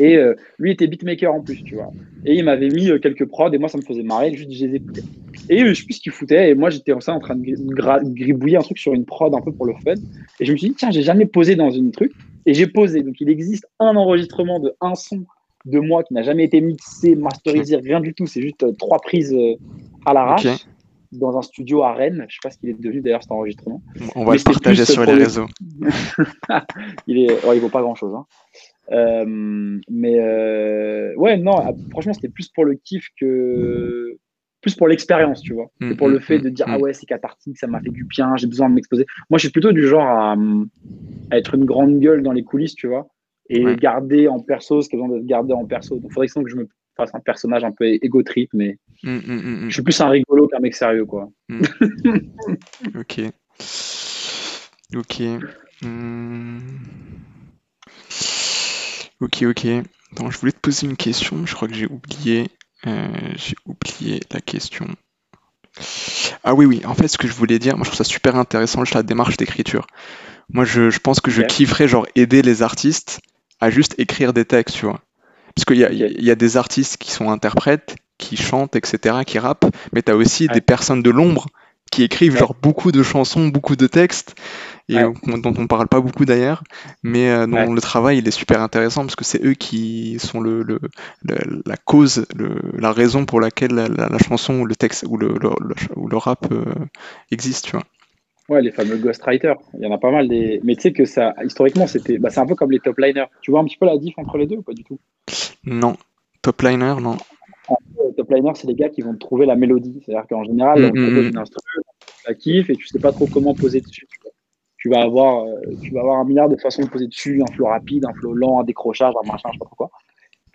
et euh, lui était beatmaker en plus, tu vois. Et il m'avait mis quelques prods et moi ça me faisait marrer, juste je les écoutais. Et je sais plus ce qu'il foutait et moi j'étais en train de gribouiller un truc sur une prod un peu pour le fun et je me suis dit tiens j'ai jamais posé dans une truc et j'ai posé. Donc, il existe un enregistrement de un son de moi qui n'a jamais été mixé, masterisé, rien du tout. C'est juste euh, trois prises euh, à l'arrache dans un studio à Rennes. Je sais pas ce qu'il est devenu d'ailleurs cet enregistrement. On va le partager sur les réseaux. il est, il vaut pas grand chose. Hein. Euh, mais ouais, non, ah, franchement, c'était plus pour le kiff que plus pour l'expérience, tu vois. et pour mm, le mm, fait de dire, mm, ah ouais, c'est cathartique, ça m'a fait du bien, j'ai besoin de m'exposer. Moi, je suis plutôt du genre à, être une grande gueule dans les coulisses, tu vois, et garder en perso ce qui a besoin de garder en perso. Donc, il faudrait que je me fasse un personnage un peu égo trip, mais je suis plus un rigolo qu'un mec sérieux, quoi. ok. Ok. Ok, ok. Donc, je voulais te poser une question, je crois que j'ai oublié. Euh, j'ai oublié la question. Ah oui, oui, en fait, ce que je voulais dire, moi je trouve ça super intéressant, la démarche d'écriture. Moi, je, pense que je kifferais, genre, aider les artistes à juste écrire des textes, tu vois. Parce qu'il y a, y a, des artistes qui sont interprètes, qui chantent, etc., qui rappent, mais tu as aussi des personnes de l'ombre qui écrivent, genre, beaucoup de chansons, beaucoup de textes, et dont on parle pas beaucoup d'ailleurs, mais euh, dont le travail il est super intéressant parce que c'est eux qui sont le, le, la cause, la raison pour laquelle la, chanson ou le texte ou le, ou le rap euh, existe, tu vois. Ouais, les fameux ghostwriters, il y en a pas mal. Des... Mais tu sais que ça, historiquement, c'était, bah, c'est un peu comme les top liners. Tu vois un petit peu la diff entre les deux ou pas du tout? Non, top liner, non. top liner, c'est les gars qui vont trouver la mélodie. C'est-à-dire qu'en général, mm, on mm, mm. une instrument, la kiffe et tu sais pas trop comment poser dessus tu vas avoir, euh, tu vas avoir un milliard de façons de poser dessus, un flow rapide, un flow lent, un décrochage, un machin, je sais pas pourquoi.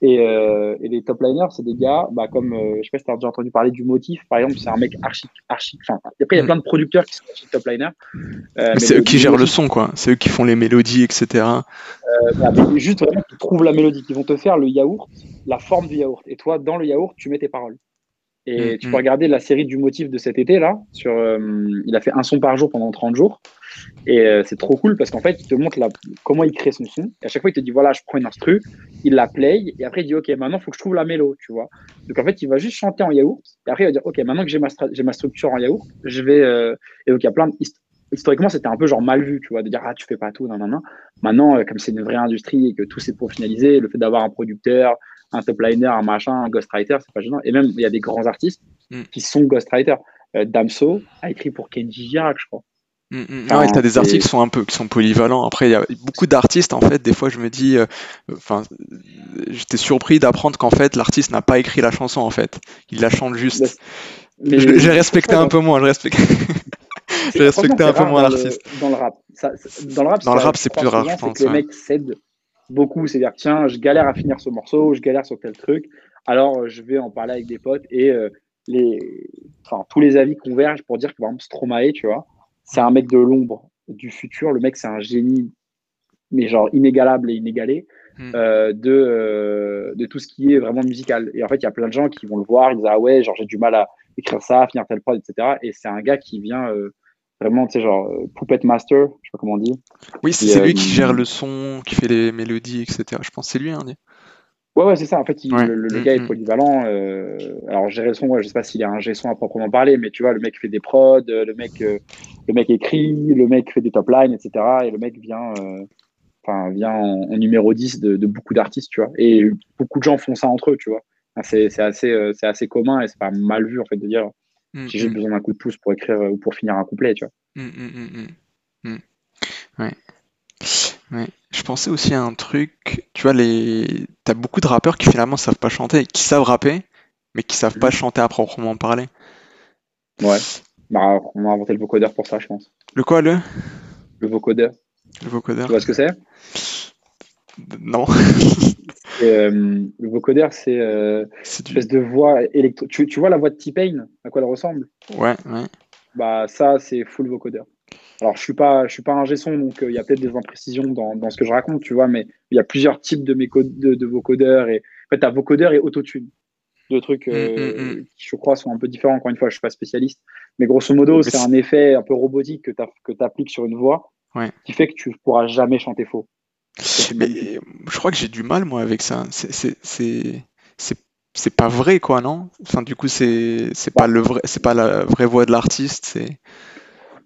Et, euh, et les top liners, c'est des gars, bah, comme, euh, je sais pas si tu as déjà entendu parler du motif, par exemple, c'est un mec archi, archi, enfin, après, il y a mm. plein de producteurs qui sont archi top liners. c'est eux qui gèrent le son, quoi. C'est eux qui font les mélodies, etc. Bah, juste vraiment, qui trouvent la mélodie, qui vont te faire le yaourt, la forme du yaourt. Et toi, dans le yaourt, tu mets tes paroles. Et mm, tu peux mm. regarder la série du motif de cet été, là. Sur, il a fait un son par jour pendant 30 jours. Et euh, c'est trop cool parce qu'en fait, il te montre la, comment il crée son son. Et à chaque fois, il te dit voilà, je prends une instru, il la play, et après, il dit ok, maintenant, il faut que je trouve la mélo, tu vois. Donc en fait, il va juste chanter en yaourt, et après, il va dire ok, maintenant que j'ai ma, structure en yaourt, je vais. Euh, et donc, il y a plein de. historiquement, c'était un peu genre mal vu, tu vois, de dire, ah, tu fais pas tout, non, non, non. Maintenant, comme c'est une vraie industrie et que tout s'est finaliser, le fait d'avoir un producteur, un top liner, un machin, un ghostwriter, c'est pas gênant. Et même, il y a des grands artistes mm. qui sont ghostwriters. Damso a écrit pour Kenji Girac, je crois. Mm, mm. Ah ouais, t'as des articles qui sont un peu qui sont polyvalents. Après, il y a beaucoup d'artistes en fait. Des fois, je me dis, euh, enfin, j'étais surpris d'apprendre qu'en fait, l'artiste n'a pas écrit la chanson en fait. Il la chante juste. J'ai respecté un peu moins. Je respecte. J'ai respecté un peu moins l'artiste. Dans le rap, dans le rap, dans le rap, c'est plus rare. Je pense, que les mecs cèdent beaucoup. C'est-à-dire, tiens, je galère à finir ce morceau, je galère sur tel truc. Alors, je vais en parler avec des potes et euh, les, enfin, tous les avis convergent pour dire que par exemple Stromae, tu vois c'est un mec de l'ombre du futur. Le mec, c'est un génie, mais genre inégalable et inégalé hmm. euh, de, euh, de tout ce qui est vraiment musical. Et en fait, il y a plein de gens qui vont le voir, ils disent Ah ouais, genre j'ai du mal à écrire ça, finir tel prod, etc. Et c'est un gars qui vient euh, vraiment, tu sais, genre Puppet Master, je sais pas comment on dit. Oui, c'est lui qui gère le son, qui fait les mélodies, etc. Je pense que c'est lui, hein, Ouais, ouais, c'est ça. En fait, le, mm, gars est mm. polyvalent. Euh, alors, gérer le son, ouais, je sais pas s'il est un son à proprement parler, mais tu vois, le mec fait des prods, le mec, euh, le mec écrit, le mec fait des top lines, etc. Et le mec vient, euh, enfin, vient en, numéro 10 de, de beaucoup d'artistes, tu vois. Et beaucoup de gens font ça entre eux, tu vois. C'est assez, c'est assez commun et c'est pas mal vu, en fait, de dire mm, j'ai juste besoin d'un coup de pouce pour écrire ou pour finir un couplet, tu vois. Ouais. Ouais. Je pensais aussi à un truc, tu vois, les... t'as beaucoup de rappeurs qui finalement savent pas chanter, qui savent rapper, mais qui savent pas chanter à proprement parler. Ouais. Bah, on a inventé le vocodeur pour ça, je pense. Le quoi, le? Le vocodeur. Le vocodeur. Tu vois ce que c'est? Non. Euh, le vocodeur, c'est euh, une espèce de voix électro. Tu, tu vois la voix de T-Pain, à quoi elle ressemble? Ouais, ouais. Bah, ça, c'est full vocodeur. Alors, je suis pas, je suis pas un gesson, donc euh, il y a peut-être des imprécisions dans, dans, ce que je raconte, tu vois, mais il y a plusieurs types de, mes de. Et, en fait, tu as vocodeur et autotune. Deux trucs euh, mm, mm, mm. qui, je crois, sont un peu différents. Encore une fois, je suis pas spécialiste. Mais grosso modo, c'est un effet un peu robotique que tu appliques sur une voix qui fait que tu pourras jamais chanter faux. Mais je crois que j'ai du mal, moi, avec ça. C'est pas vrai, quoi, non? Enfin, du coup, c'est pas, le vrai, pas la vraie voix de l'artiste. c'est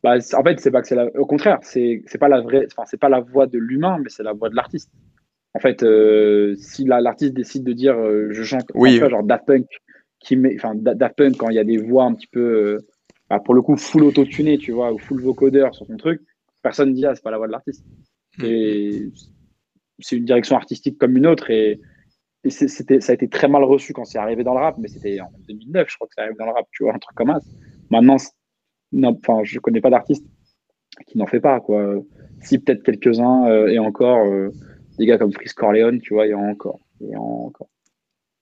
bah, en fait, c'est pas que c'est au contraire, c'est c'est pas la vraie, enfin c'est pas la voix de l'humain, mais c'est la voix de l'artiste. En fait, euh, si l'artiste décide de dire euh, je chante, oui. genre Daft Punk, qui met, enfin Daft Punk quand il y a des voix un petit peu, euh, bah, pour le coup full auto-tuné, tu vois, ou full vocodeur sur son truc, personne ne dit ah c'est pas la voix de l'artiste. Mm. Et c'est une direction artistique comme une autre et, et c'était ça a été très mal reçu quand c'est arrivé dans le rap, mais c'était en 2009, je crois que ça arrive dans le rap, tu vois, un truc comme ça. Maintenant, enfin, je connais pas d'artiste qui n'en fait pas, quoi. Si peut-être quelques-uns, euh, et encore, euh, des gars comme Fris Corleone, tu vois, il y a encore. Il y a encore.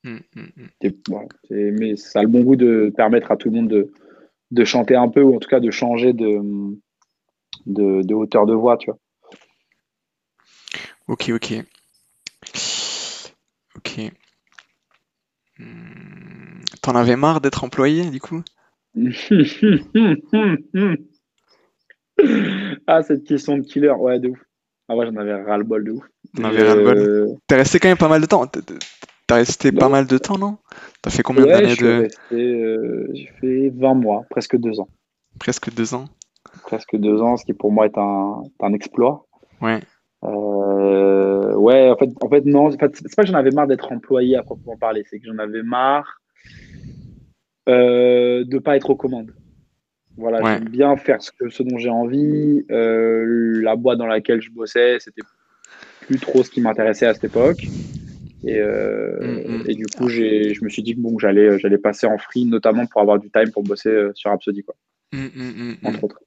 Hum, hum, hum. mais ça a le bon goût de permettre à tout le monde de, de, chanter un peu, ou en tout cas de changer de, de, de hauteur de voix, tu vois. Ok, ok. Ok. T'en avais marre d'être employé, du coup? Ah, cette question de killer, ouais, de ouf. Ah, ouais, j'en avais ras-le-bol de ouf. Euh, T'es resté quand même pas mal de temps. T'as resté pas mal de temps, non? T'as fait combien d'années de. Euh, j'ai fait 20 mois, presque deux ans. Presque deux ans Presque deux ans, ce qui pour moi est un, un exploit. Ouais. Euh, ouais, en fait, en fait non, c'est pas que j'en avais marre d'être employé à proprement parler, c'est que j'en avais marre euh, de pas être aux commandes. Voilà, j'aime bien faire ce, que, ce dont j'ai envie. Euh, la boîte dans laquelle je bossais, c'était plus trop ce qui m'intéressait à cette époque. Et, euh, mm, mm. et du coup, je me suis dit que bon, j'allais, j'allais passer en free, notamment pour avoir du time pour bosser sur Rhapsody, quoi. Mm, entre autres.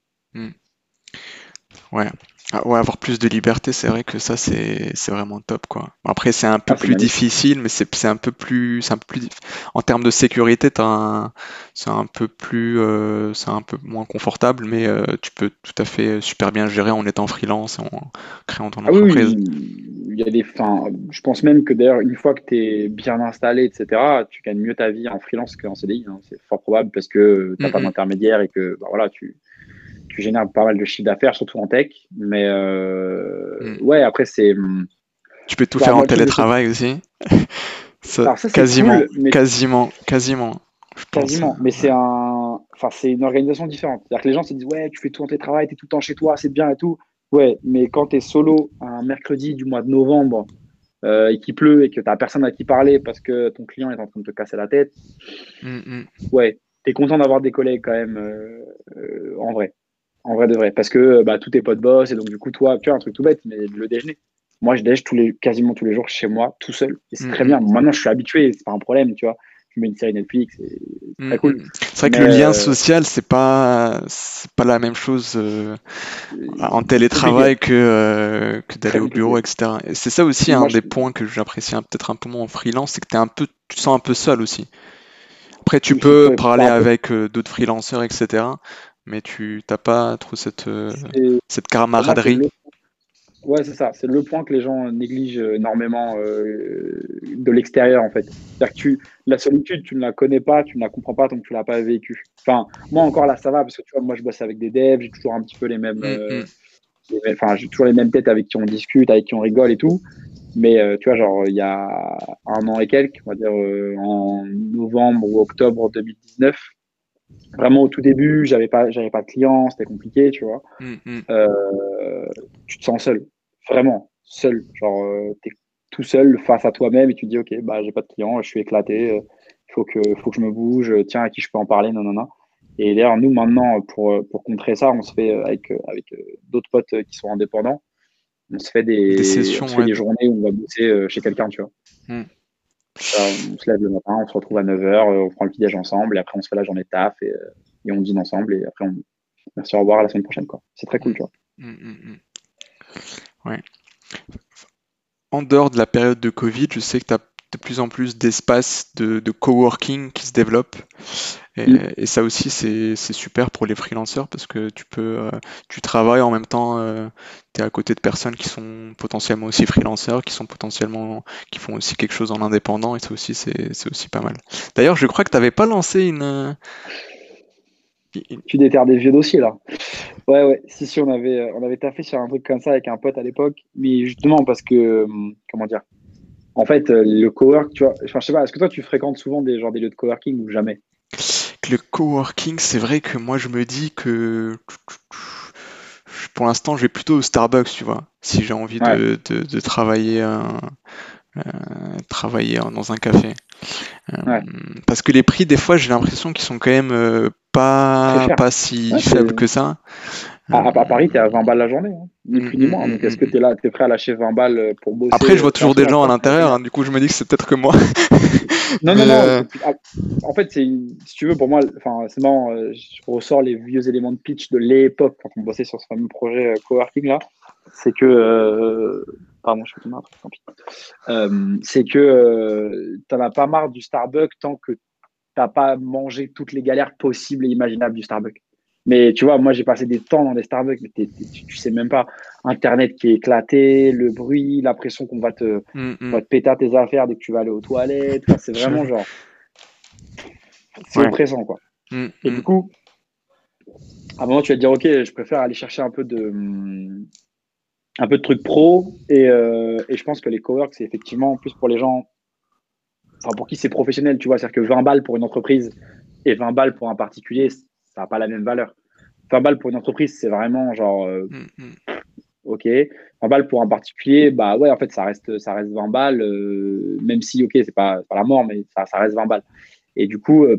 Ouais. Ah ouais, avoir plus de liberté, c'est vrai que ça, c'est vraiment top, quoi. Après, c'est un peu ah, plus difficile, mais c'est un peu plus, c'est un peu plus, en termes de sécurité, c'est un peu plus, euh, c'est un peu moins confortable, mais euh, tu peux tout à fait super bien gérer en étant freelance, en créant ton ah entreprise. Oui, il y a des, fins, je pense même que d'ailleurs, une fois que tu es bien installé, etc., tu gagnes mieux ta vie en freelance qu'en CDI. Hein. C'est fort probable parce que tu n'as pas d'intermédiaire et que, bah, voilà, tu, tu génères pas mal de chiffre d'affaires, surtout en tech. Mais euh, hmm. ouais, après, c'est. Hmm, tu peux tout faire en télétravail aussi. quasiment, quasiment, quasiment, Quasiment, mais c'est un, enfin, c'est une organisation différente. C'est-à-dire que les gens se disent, ouais, tu fais tout en télétravail, tu es tout le temps chez toi, c'est bien et tout. Ouais, mais quand tu es solo un mercredi du mois de novembre euh, et qu'il pleut et que tu n'as personne à qui parler parce que ton client est en train de te casser la tête, mm, mm. ouais, tu es content d'avoir des collègues quand même euh, euh, en vrai. En vrai de vrai. Parce que bah, tous tes potes boss et donc du coup, toi, tu as un truc tout bête, mais le déjeuner. Moi, je déjeune tous les, quasiment tous les jours chez moi, tout seul. Et c'est très bien. Maintenant, je suis habitué, c'est pas un problème, tu vois tu mets une série Netflix, c'est très cool. Mm, mm. C'est vrai que le lien euh, social, c'est pas c'est pas la même chose euh, en télétravail que, euh, que d'aller au bureau, etc. Et c'est ça aussi un des points que j'apprécie peut-être un peu moins en freelance, c'est que es un peu, tu te sens un peu seul aussi. Après, tu peux parler avec d'autres freelanceurs, etc. Mais tu n'as pas trop cette, cette camaraderie. Ouais, c'est ça. C'est le point que les gens négligent énormément euh, de l'extérieur, en fait. C'est-à-dire que tu, la solitude, tu ne la connais pas, tu ne la comprends pas tant que tu ne l'as pas vécu. Enfin, moi encore là, ça va, parce que tu vois, moi je bosse avec des devs, j'ai toujours un petit peu les mêmes. Euh, mm-hmm. enfin, j'ai toujours les mêmes têtes avec qui on discute, avec qui on rigole et tout. Mais euh, tu vois, genre, il y a un an et quelques, on va dire en novembre ou octobre 2019, vraiment au tout début, j'avais pas, j'avais pas de clients, c'était compliqué, tu vois. Mm, mm. Euh, tu te sens seul, vraiment seul. Genre, euh, tu es tout seul face à toi-même et tu te dis, ok, bah j'ai pas de clients, je suis éclaté, il euh, faut que, faut que je me bouge. Tiens, à qui je peux en parler, non, non, non. Et d'ailleurs, nous maintenant, pour, pour contrer ça, on se fait avec avec d'autres potes qui sont indépendants, on se fait des, sessions, des journées où on va bosser chez quelqu'un, tu vois. Mm on se lève le matin, on se retrouve à 9h, euh, on prend le petit-déj ensemble, et après on se fait la journée de taf, et, euh, et, on dîne ensemble, et après on. Merci, au revoir, à la semaine prochaine. quoi. C'est très cool, tu vois. Mmh, mmh, mmh. Ouais. En dehors de la période de Covid, je sais que tu as de plus en plus d'espaces de, de, coworking qui se développent. Et, mm. ça aussi, c'est super pour les freelanceurs parce que tu peux, euh, tu travailles en même temps, euh, tu es à côté de personnes qui sont potentiellement aussi freelanceurs, qui sont potentiellement, qui font aussi quelque chose en indépendant et ça aussi, c'est aussi pas mal. D'ailleurs, je crois que tu n'avais pas lancé une. Tu déterres des vieux dossiers là. Ouais, ouais. Si, si, on avait, on avait taffé sur un truc comme ça avec un pote à l'époque, mais justement parce que, comment dire, en fait, euh, le cowork, tu vois, enfin, je sais pas, est-ce que toi tu fréquentes souvent des, genre, des lieux de coworking ou jamais? Le coworking, c'est vrai que moi je me dis que pour l'instant je vais plutôt au Starbucks, tu vois, si j'ai envie de, travailler, euh, travailler dans un café. Euh, parce que les prix, des fois, j'ai l'impression qu'ils sont quand même pas, pas si faibles que ça. À, Paris, tu es à 20 balles la journée, hein, ni plus ni moins. Donc, est-ce que tu es là, tu es prêt à lâcher 20 balles euh, pour bosser Après, je vois toujours des gens à l'intérieur, hein, du coup, je me dis que c'est peut-être que moi. non, non, non. Euh, en fait, si tu veux, pour moi, c'est marrant, euh, je ressors les vieux éléments de pitch de l'époque quand on bossait sur ce fameux projet coworking là. C'est que. pardon, je fais un truc, tant pis. c'est que tu n'en as pas marre du Starbucks tant que tu n'as pas mangé toutes les galères possibles et imaginables du Starbucks. Mais tu vois, moi, j'ai passé des temps dans des Starbucks, mais tu, sais même pas. Internet qui est éclaté, le bruit, l'impression qu'on va te, mm, mm. va te péter tes affaires dès que tu vas aller aux toilettes. c'est vraiment genre. C'est oppressant, quoi. Mm, et du coup, à un moment, tu vas te dire, OK, je préfère aller chercher un peu de, un peu de trucs pro. Et, euh, et je pense que les coworks, c'est effectivement plus pour les gens, enfin, pour qui c'est professionnel, tu vois. C'est-à-dire que 20 balles pour une entreprise et 20 balles pour un particulier, ça n'a pas la même valeur. 20 balles pour une entreprise, c'est vraiment genre, euh, mm, mm. ok. 20 balles pour un particulier, bah ouais, en fait, ça reste, ça reste 20 balles, euh, même si, ok, c'est pas, pas la mort, mais ça, ça, reste 20 balles. Et du coup, euh,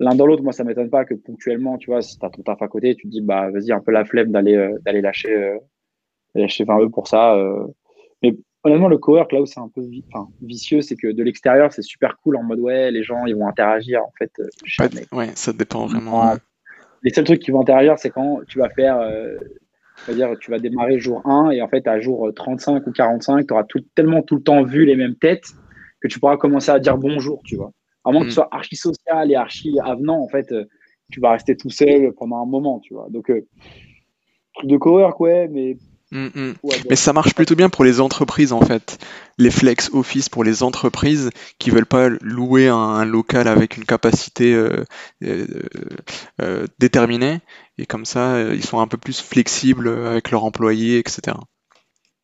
l'un dans l'autre, moi, ça m'étonne pas que ponctuellement, tu vois, si tu as ton taf à côté, tu te dis, bah vas-y, un peu la flemme d'aller d'aller lâcher, lâcher 20 euros pour ça. Honnêtement, le cowork, là où c'est un peu vicieux, c'est que de l'extérieur, c'est super cool en mode ouais, les gens, ils vont interagir. En fait, jamais. Ouais, ça dépend vraiment. Les seuls trucs qui vont interagir, c'est quand tu vas faire, euh, dire tu vas démarrer jour 1 et en fait, à jour 35 ou 45, tu auras tout, tellement tout le temps vu les mêmes têtes que tu pourras commencer à dire bonjour, tu vois. À moins que tu mm. sois archi social et archi avenant, en fait, euh, tu vas rester tout seul pendant un moment, tu vois. Donc, euh, truc de cowork, ouais, mais Mm, mm. Mais ça marche plutôt bien pour les entreprises en fait. Les flex office pour les entreprises qui veulent pas louer un, local avec une capacité euh, euh, euh, déterminée et comme ça ils sont un peu plus flexibles avec leurs employés, etc.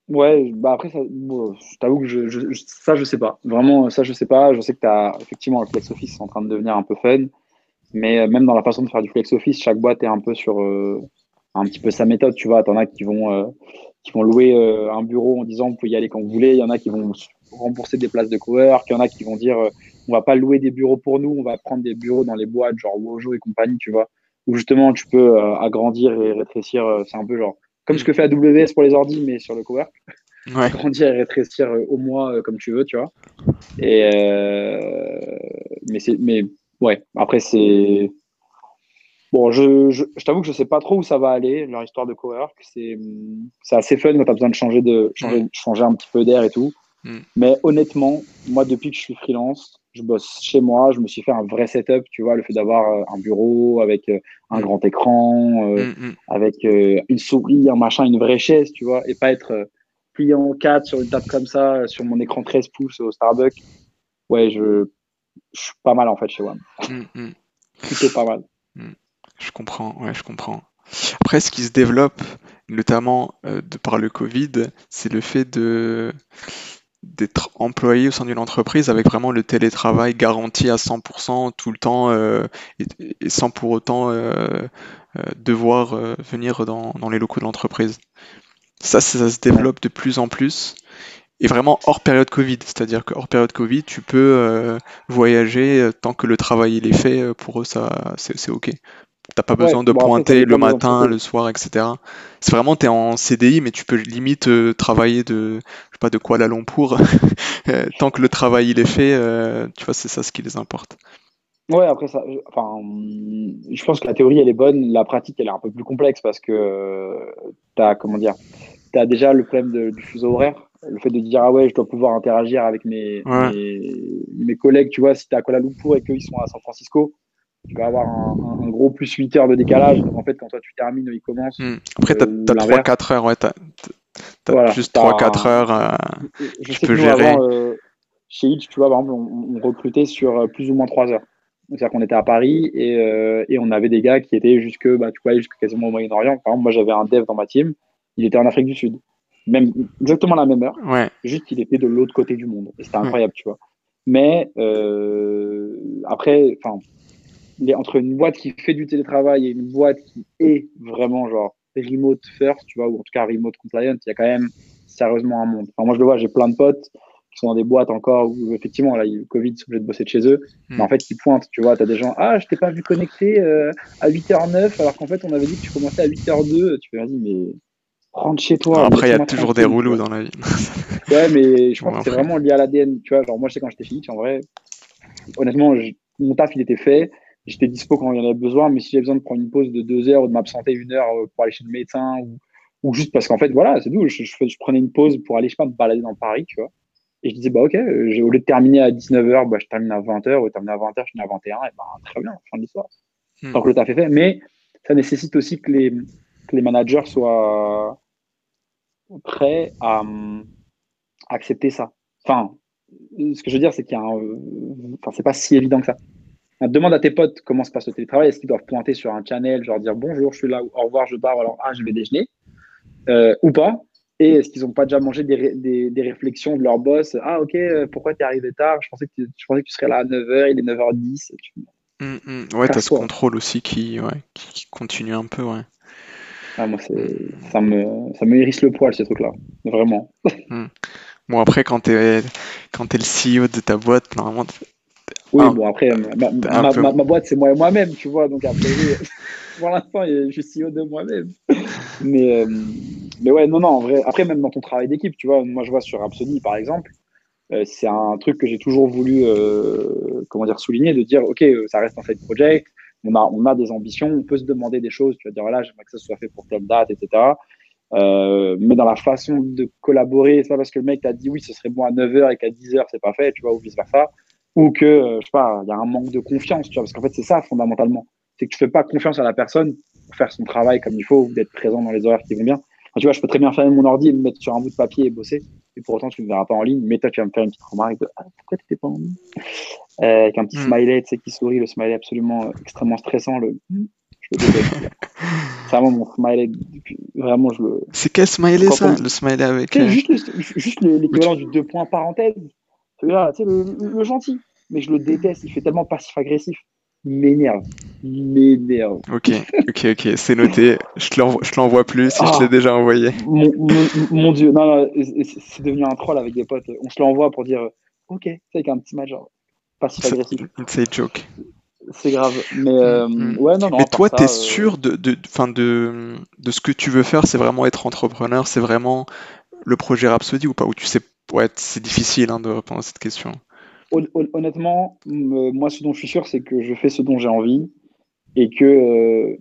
Ouais, bah après ça, je t'avoue que je, je, ça je sais pas. Vraiment ça je sais pas. Je sais que tu as effectivement le flex office en train de devenir un peu fun. Mais même dans la façon de faire du flex office, chaque boîte est un peu sur un petit peu sa méthode. Tu vois, t'en as qui vont qui vont louer un bureau en disant vous pouvez y aller quand vous voulez. Il y en a qui vont rembourser des places de cowork. Il y en a qui vont dire on va pas louer des bureaux pour nous, on va prendre des bureaux dans les boîtes, genre Wojo et compagnie, tu vois, où justement tu peux euh, agrandir et rétrécir. Euh, c'est un peu genre comme ce que fait AWS pour les ordi, mais sur le cowork. Ouais. Agrandir et rétrécir euh, au mois comme tu veux, tu vois. Et mais c'est, mais ouais, après c'est Bon, je, je, je t'avoue que je sais pas trop où ça va aller, leur histoire de cowork. C'est, c'est assez fun quand tu as besoin de changer, de, changer, changer un petit peu d'air et tout. Mm. Mais honnêtement, moi, depuis que je suis freelance, je bosse chez moi, je me suis fait un vrai setup, tu vois, le fait d'avoir euh, un bureau avec euh, un mm. grand écran, euh, mm, avec une souris, un machin, une vraie chaise, tu vois, et pas être plié en quatre sur une table comme ça, sur mon écran 13 pouces au Starbucks. Ouais, je, je suis pas mal en fait chez moi. Plutôt pas mal. Je comprends, ouais, je comprends. Après, ce qui se développe, notamment de par le Covid, c'est le fait de d'être employé au sein d'une entreprise avec vraiment le télétravail garanti à 100% tout le temps euh, et, sans pour autant euh, euh, devoir venir dans, les locaux de l'entreprise. Ça, ça, se développe de plus en plus et vraiment hors période Covid. C'est-à-dire que hors période Covid, tu peux voyager tant que le travail il est fait. Pour eux, ça, c'est OK. T'as pas besoin de pointer le matin, le soir, etc. C'est vraiment, tu es en CDI, mais tu peux limite euh, travailler de, je sais pas, de Kuala Lumpur. Euh, tant que le travail il est fait, euh, tu vois, c'est ça ce qui les importe. Ouais, après ça, enfin, je pense que la théorie elle est bonne, la pratique elle est un peu plus complexe parce que tu as, comment dire, tu as déjà le problème du fuseau horaire, le fait de dire ah ouais, je dois pouvoir interagir avec mes, mes, collègues, tu vois, si tu es à Kuala Lumpur et qu'ils sont à San Francisco, tu vas avoir un, gros plus 8 heures de décalage. Donc en fait, quand toi tu termines, il commence. Hmm. Après, tu as, 3-4 heures, ouais. Tu as, juste 3-4 heures. Euh, je tu peux gérer. Avant, euh, chez Hitch, tu vois, par exemple, on, recrutait sur euh, plus ou moins 3 heures. C'est-à-dire qu'on était à Paris et, et, on avait des gars qui étaient jusque, bah, tu vois, jusque quasiment au Moyen-Orient. Par exemple, moi, j'avais un dev dans ma team, il était en Afrique du Sud. Même, exactement la même heure. Ouais. Juste qu'il était de l'autre côté du monde. Et c'était incroyable, tu vois. Mais euh, après, enfin, entre une boîte qui fait du télétravail et une boîte qui est vraiment genre remote first, tu vois, ou en tout cas remote compliant, il y a quand même sérieusement un monde. moi, je le vois, j'ai plein de potes qui sont dans des boîtes encore où effectivement, là, eu Covid, ils sont obligés de bosser de chez eux. Hmm. Mais en fait, qui pointent, tu vois, tu as des gens, ah, je t'ai pas vu connecté euh, à 8h09, alors qu'en fait, on avait dit que tu commençais à 8h02. Tu fais, vas-y, mais rentre chez toi. après, il y a toujours des rouleaux dans la vie. ouais, mais je pense que c'est vraiment lié à l'ADN. Tu vois, genre, moi, je sais quand j'étais fini, en vrai, honnêtement, mon taf, il était fait j'étais dispo quand il y en avait besoin, mais si j'avais besoin de prendre une pause de deux heures ou de m'absenter une heure euh, pour aller chez le médecin ou, ou juste parce qu'en fait, voilà, c'est tout, je, je, prenais une pause pour aller, je sais pas, me balader dans Paris, tu vois. Et je disais, bah, ok, au lieu de terminer à 19h, bah, je termine à 20h, ou terminer à 20h, je finis à 21 et bah, très bien, fin de l'histoire. Hmm. Tant que le taf est fait. Mais ça nécessite aussi que les, que les managers soient prêts à, à accepter ça. Enfin, ce que je veux dire, c'est qu'il y a un, enfin, c'est pas si évident que ça. Demande à tes potes comment se passe le télétravail. Est-ce qu'ils doivent pointer sur un channel, genre dire bonjour, je suis là, ou au revoir, je pars, alors ah, je vais déjeuner, euh, ou pas Et est-ce qu'ils n'ont pas déjà mangé des, réflexions de leur boss? Ah, ok, euh, pourquoi tu es arrivé tard? Je pensais, que tu, je pensais que tu serais là à 9h, il est 9h10. Hum, hum. Ouais, tu as ce contrôle aussi qui, qui, continue un peu, ouais. Ah, moi, ça me, ça me hérisse le poil, ces trucs-là. Vraiment. Hum. Bon, après, quand tu es, quand es le CEO de ta boîte, normalement, oui, ah. bon, après, ma, boîte, c'est moi et moi-même, tu vois. Donc, après, pour l'instant, je suis CEO de moi-même. Mais, euh, mais ouais, non, non, en vrai, après, même dans ton travail d'équipe, tu vois, moi, je vois sur Rhapsody, par exemple, euh, c'est un truc que j'ai toujours voulu, euh, comment dire, souligner, de dire, OK, ça reste un side project, on a, on a des ambitions, on peut se demander des choses, tu vas dire, voilà, j'aimerais que ça soit fait pour telle date, etc. mais dans la façon de collaborer, c'est pas parce que le mec t'a dit oui, ce serait bon à 9h et qu'à 10h, c'est pas fait, tu vois, ou vice versa ou que, euh, je sais pas, il y a un manque de confiance, tu vois, parce qu'en fait, c'est ça fondamentalement. C'est que tu fais pas confiance à la personne pour faire son travail comme il faut, ou d'être présent dans les horaires qui vont bien. tu vois, je peux très bien faire mon ordi et me mettre sur un bout de papier et bosser, et pour autant, tu me verras pas en ligne, mais toi, tu vas me faire une petite remarque de Ah, pourquoi tu n'étais pas en ligne? Euh, Avec un petit hmm. smiley, tu sais, qui sourit, le smiley absolument euh, extrêmement stressant, le. C'est vraiment mon smiley. Vraiment, je le. C'est quel smiley ça? Le smiley avec. juste l'équivalent du deux points parenthèse le, gentil. Mais je le déteste, il fait tellement passif-agressif. m'énerve. M'énerve. Ok, ok, ok, c'est noté. Je te l'envoie plus si je l'ai ah. déjà envoyé. Mon, dieu, non, non c'est devenu un troll avec des potes. On se l'envoie pour dire ok, c'est avec un petit match genre passif-agressif. C'est joke. C'est grave. Mais, euh, mm, ouais, non, non, Mais toi, tu es euh, sûr de, de, de, de ce que tu veux faire C'est vraiment être entrepreneur C'est vraiment le projet Rhapsody ou pas? Ou tu sais, ouais, c'est difficile hein, de répondre à cette question. Honnêtement, moi, ce dont je suis sûr, c'est que je fais ce dont j'ai envie et que euh,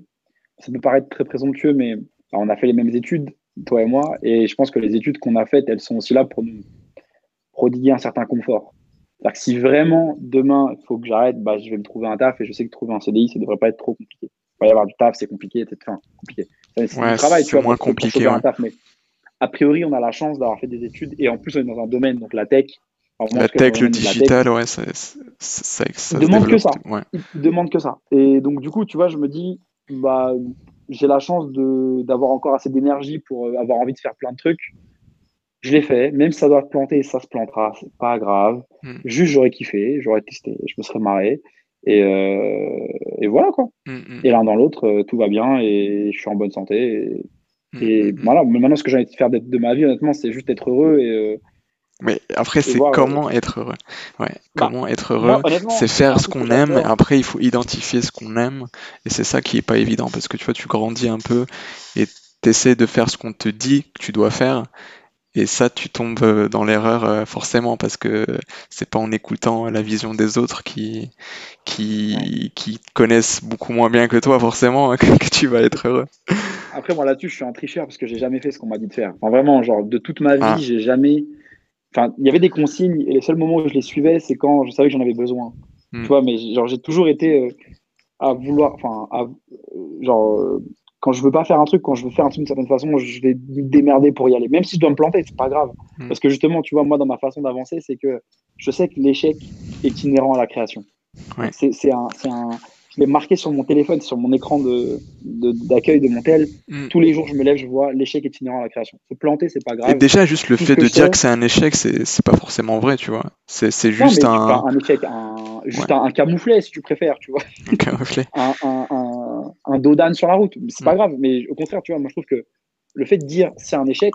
ça peut paraître très présomptueux, mais on a fait les mêmes études, toi et moi, et je pense que les études qu'on a faites, elles sont aussi là pour nous prodiguer un certain confort. Que si vraiment demain il faut que j'arrête, bah, je vais me trouver un taf et je sais que trouver un CDI, ça devrait pas être trop compliqué. Il va y avoir du taf, c'est compliqué, c'est enfin, compliqué. C'est ouais, travail, tu vois, moins compliqué. Un taf, mais a priori, on a la chance d'avoir fait des études et en plus, on est dans un domaine, donc la tech, la tech, le digital, ouais, ça, ça, ça demande que ça. Il demande que ça. Et donc, du coup, tu vois, je me dis, bah, j'ai la chance d'avoir encore assez d'énergie pour euh, avoir envie de faire plein de trucs. Je l'ai fait, même si ça doit se planter, ça se plantera, c'est pas grave. Hmm. Juste, j'aurais kiffé, j'aurais testé, je me serais marré. Et, euh, et voilà, quoi. Hmm, hmm. Et l'un dans l'autre, euh, tout va bien et je suis en bonne santé. Et, voilà, maintenant, ce que j'ai envie de faire de ma vie, honnêtement, c'est juste être heureux et mais après, c'est comment être heureux. Ouais, bah, comment être heureux, c'est faire ce qu'on aime. Et après, il faut identifier ce qu'on aime. Et c'est ça qui est pas évident parce que tu vois, tu grandis un peu et tu essaies de faire ce qu'on te dit que tu dois faire. Et ça, tu tombes dans l'erreur euh, forcément parce que c'est pas en écoutant la vision des autres qui, qui, qui connaissent beaucoup moins bien que toi forcément que, tu vas être heureux. Après, moi là-dessus, je suis un tricheur parce que j'ai jamais fait ce qu'on m'a dit de faire. Enfin, vraiment, genre, de toute ma vie, ah. j'ai jamais Enfin, il y avait des consignes et les seuls moments où je les suivais, c'est quand je savais que j'en avais besoin. Hmm. Tu vois, mais genre, j'ai toujours été euh, à vouloir, enfin, euh, genre, euh, quand je veux pas faire un truc, quand je veux faire un truc d'une certaine façon, je vais me démerder pour y aller. Même si je dois me planter, c'est pas grave. Hmm. Parce que justement, tu vois, moi, dans ma façon d'avancer, c'est que je sais que l'échec est inhérent à la création. Ouais. C'est un, un, je l'ai marqué sur mon téléphone, sur mon écran d'accueil de, de, mon tel. Mm. Tous les jours, je me lève, je vois l'échec est inhérent à la création. Se planter, c'est pas grave. Et déjà, juste le fait de dire que c'est un échec, c'est pas forcément vrai, tu vois. C'est juste un... un. échec, un, juste un, camouflet, si tu préfères, tu vois. Un camouflet. un, un, dos d'âne sur la route. C'est pas mm. grave, mais au contraire, tu vois, moi je trouve que le fait de dire c'est un échec,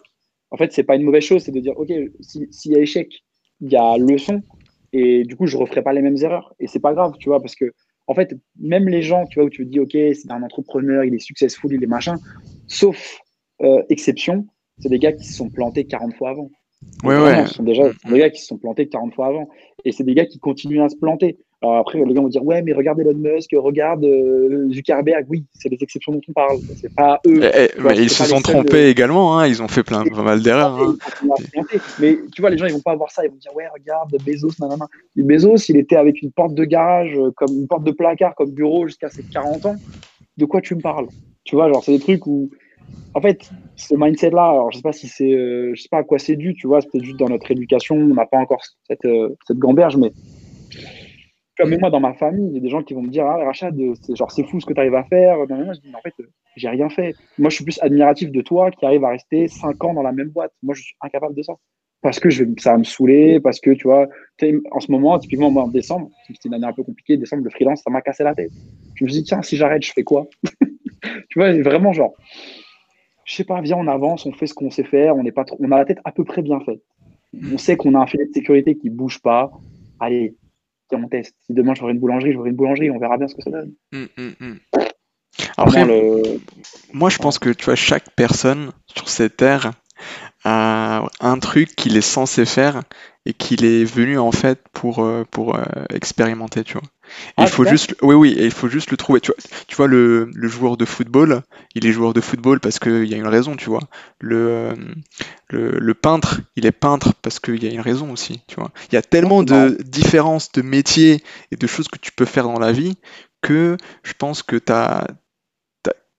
en fait, c'est pas une mauvaise chose, c'est de dire, ok, s'il y a échec, il y a leçon, et du coup, je referai pas les mêmes erreurs. Et c'est pas grave, tu vois, parce que en fait, même les gens, tu vois, où tu te dis, OK, c'est un entrepreneur, il est successful, il est machin, sauf euh, exception, c'est des gars qui se sont plantés 40 fois avant. Ouais, ouais. Ce sont déjà des gars qui se sont plantés 40 fois avant. Et c'est des gars qui continuent à se planter. Alors après, les gens vont dire, ouais, mais regarde Elon Musk, regarde euh, Zuckerberg. Oui, c'est les exceptions dont on parle. C'est pas eux. Eh, eh, mais ils se sont trompés également. Hein. Ils ont fait plein, pas mal d'erreurs. Hein. Mais tu vois, les gens, ils vont pas voir ça. Ils vont dire, ouais, regarde Bezos, nanana. Bezos, il était avec une porte de garage, euh, comme une porte de placard, comme bureau jusqu'à ses 40 ans. De quoi tu me parles? Tu vois, genre, c'est des trucs où en fait, ce mindset-là, alors je sais pas si c'est, euh, je sais pas à quoi c'est dû, tu vois, c'est peut-être juste dans notre éducation, on n'a pas encore cette, cette gamberge, mais comme moi, dans ma famille, il y a des gens qui vont me dire Ah, Rachad, c'est, genre, c'est fou ce que tu arrives à faire. moi, je dis Mais en fait, j'ai rien fait. Moi, je suis plus admiratif de toi qui arrive à rester 5 ans dans la même boîte. Moi, je suis incapable de ça. Parce que je ça va me saouler, parce que, tu vois, en ce moment, typiquement, moi, en décembre, c'était une année un peu compliquée. Décembre, le freelance, ça m'a cassé la tête. Je me suis dit Tiens, si j'arrête, je fais quoi? Tu vois, vraiment, genre, je sais pas, viens, on avance, on fait ce qu'on sait faire, on, est pas trop, on a la tête à peu près bien faite. On sait qu'on a un filet de sécurité qui bouge pas. Allez, on teste. Si demain je ferai une boulangerie, je ferai une boulangerie, on verra bien ce que ça donne. Hum, hum. Après, moi je pense que tu vois, chaque personne sur cette terre a un truc qu'il est censé faire et qu'il est venu en fait pour, euh, pour euh, expérimenter, tu vois. Il ah, faut juste, oui, oui, et il faut juste le trouver. Tu vois, tu vois le, le, joueur de football, il est joueur de football parce qu'il y a une raison, tu vois. Le, le, le peintre, il est peintre parce qu'il y a une raison aussi, tu vois. Il y a tellement de différences de métiers et de choses que tu peux faire dans la vie que je pense que tu as,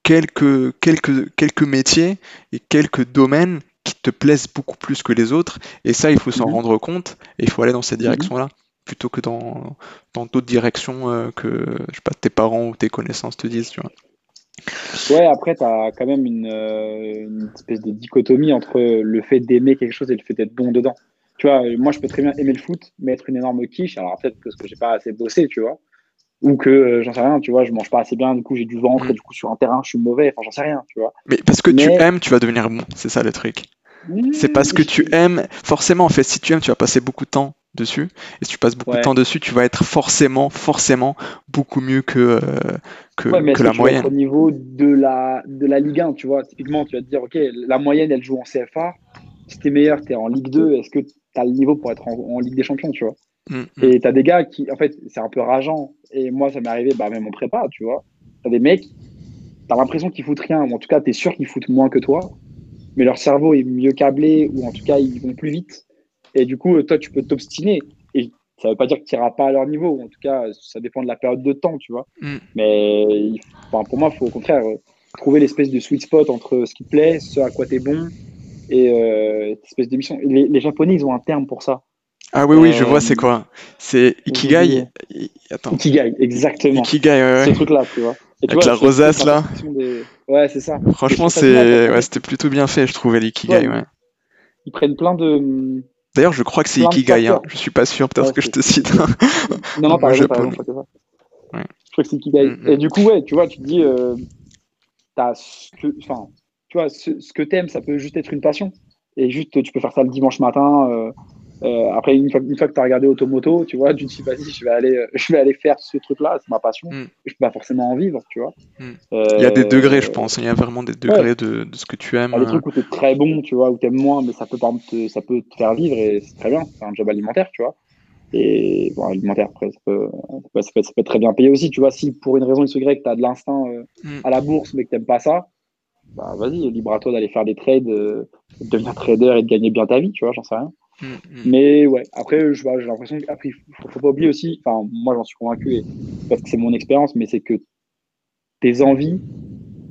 quelques, quelques, quelques métiers et quelques domaines qui te plaisent beaucoup plus que les autres. Et ça, il faut s'en mhm. rendre compte et il faut aller dans cette mhm. direction-là plutôt que dans d'autres directions euh, que je sais pas, tes parents ou tes connaissances te disent. Tu vois. Ouais, après, tu as quand même une, euh, une, espèce de dichotomie entre le fait d'aimer quelque chose et le fait d'être bon dedans. Tu vois, moi, je peux très bien aimer le foot, mais être une énorme quiche. Alors, peut-être parce que j'ai pas assez bossé, tu vois. ou que euh, j'en sais rien, tu vois, je mange pas assez bien, du coup j'ai du ventre, et mm. du coup sur un terrain je suis mauvais, enfin j'en sais rien, tu vois. Mais parce que tu aimes, tu vas devenir bon, c'est ça le truc. c'est parce que tu aimes, forcément en fait, si tu aimes, tu vas passer beaucoup de temps dessus, et si tu passes beaucoup de temps dessus, tu vas être forcément, forcément beaucoup mieux que, euh, que, ouais, mais que la moyenne. au niveau de la, de la Ligue 1, tu vois, typiquement tu vas te dire, ok, la moyenne elle joue en CFA, si t'es meilleur, t'es en Ligue 2, est-ce que t'as le niveau pour être en Ligue des Champions, tu vois? Mm, mm. Et t'as des gars qui, en fait, c'est un peu rageant. Et moi, ça m'est arrivé, bah, même en prépa, tu vois. T'as des mecs, t'as l'impression qu'ils foutent rien, ou en tout cas, t'es sûr qu'ils foutent moins que toi, mais leur cerveau est mieux câblé, ou en tout cas, ils vont plus vite. Et du coup, toi, tu peux t'obstiner. Et ça veut pas dire que tu n'iras pas à leur niveau, en tout cas, ça dépend de la période de temps, tu vois. Mm. Mais pour moi, il faut au contraire euh, trouver l'espèce de sweet spot entre ce qui te plaît, ce à quoi tu es bon, et euh, cette espèce d'émission. Les, les Japonais, ils ont un terme pour ça. Ah oui, oui, je vois, c'est euh, quoi C'est Ikigai Attends. Ikigai, exactement. Ikigai, ouais, ouais. Ce truc-là, tu vois. Et Avec la rosace, là. Ouais, c'est ça. Franchement, c'est... Ouais, c'était plutôt bien fait, je trouvais, l'Ikigai, ouais. Ils prennent plein de... D'ailleurs, je crois que c'est Ikigai, hein. je suis pas sûr, peut-être que je te cite. non, non, raison, Ouais. Je crois que c'est Ikigai. Mm, mm. Et du coup, ouais, tu vois, tu te dis, euh, as ce que... Enfin, tu vois, ce, ce que t'aimes, ça peut juste être une passion. Et juste, tu peux faire ça le dimanche matin... Euh, euh, après, une fois, que tu as regardé Automoto, tu vois, tu te dis, vas-y, je vais aller, euh, je vais aller faire ce truc-là, c'est ma passion. Mm. Je peux pas forcément en vivre, tu vois. Mm. il y a des degrés, je pense. Il y a vraiment des degrés de, de, ce que tu aimes. Il y a des trucs où tu es très bon, tu vois, où tu aimes moins, mais ça peut, te, ça peut te faire vivre et c'est très bien. C'est un job alimentaire, tu vois. Et bon, alimentaire, après, ça peut, ça peut, ça peut, être très bien payé aussi, tu vois. Si pour une raison X tu as de l'instinct euh, mm. à la bourse, mais que tu pas ça, bah vas-y, libre à toi d'aller faire des trades, de devenir trader et de gagner bien ta vie, tu vois, j'en sais rien. Mm, mm. Mais ouais, après, j'ai l'impression qu'il faut, faut pas oublier aussi, enfin, moi j'en suis convaincu, parce que c'est mon expérience, mais c'est que tes envies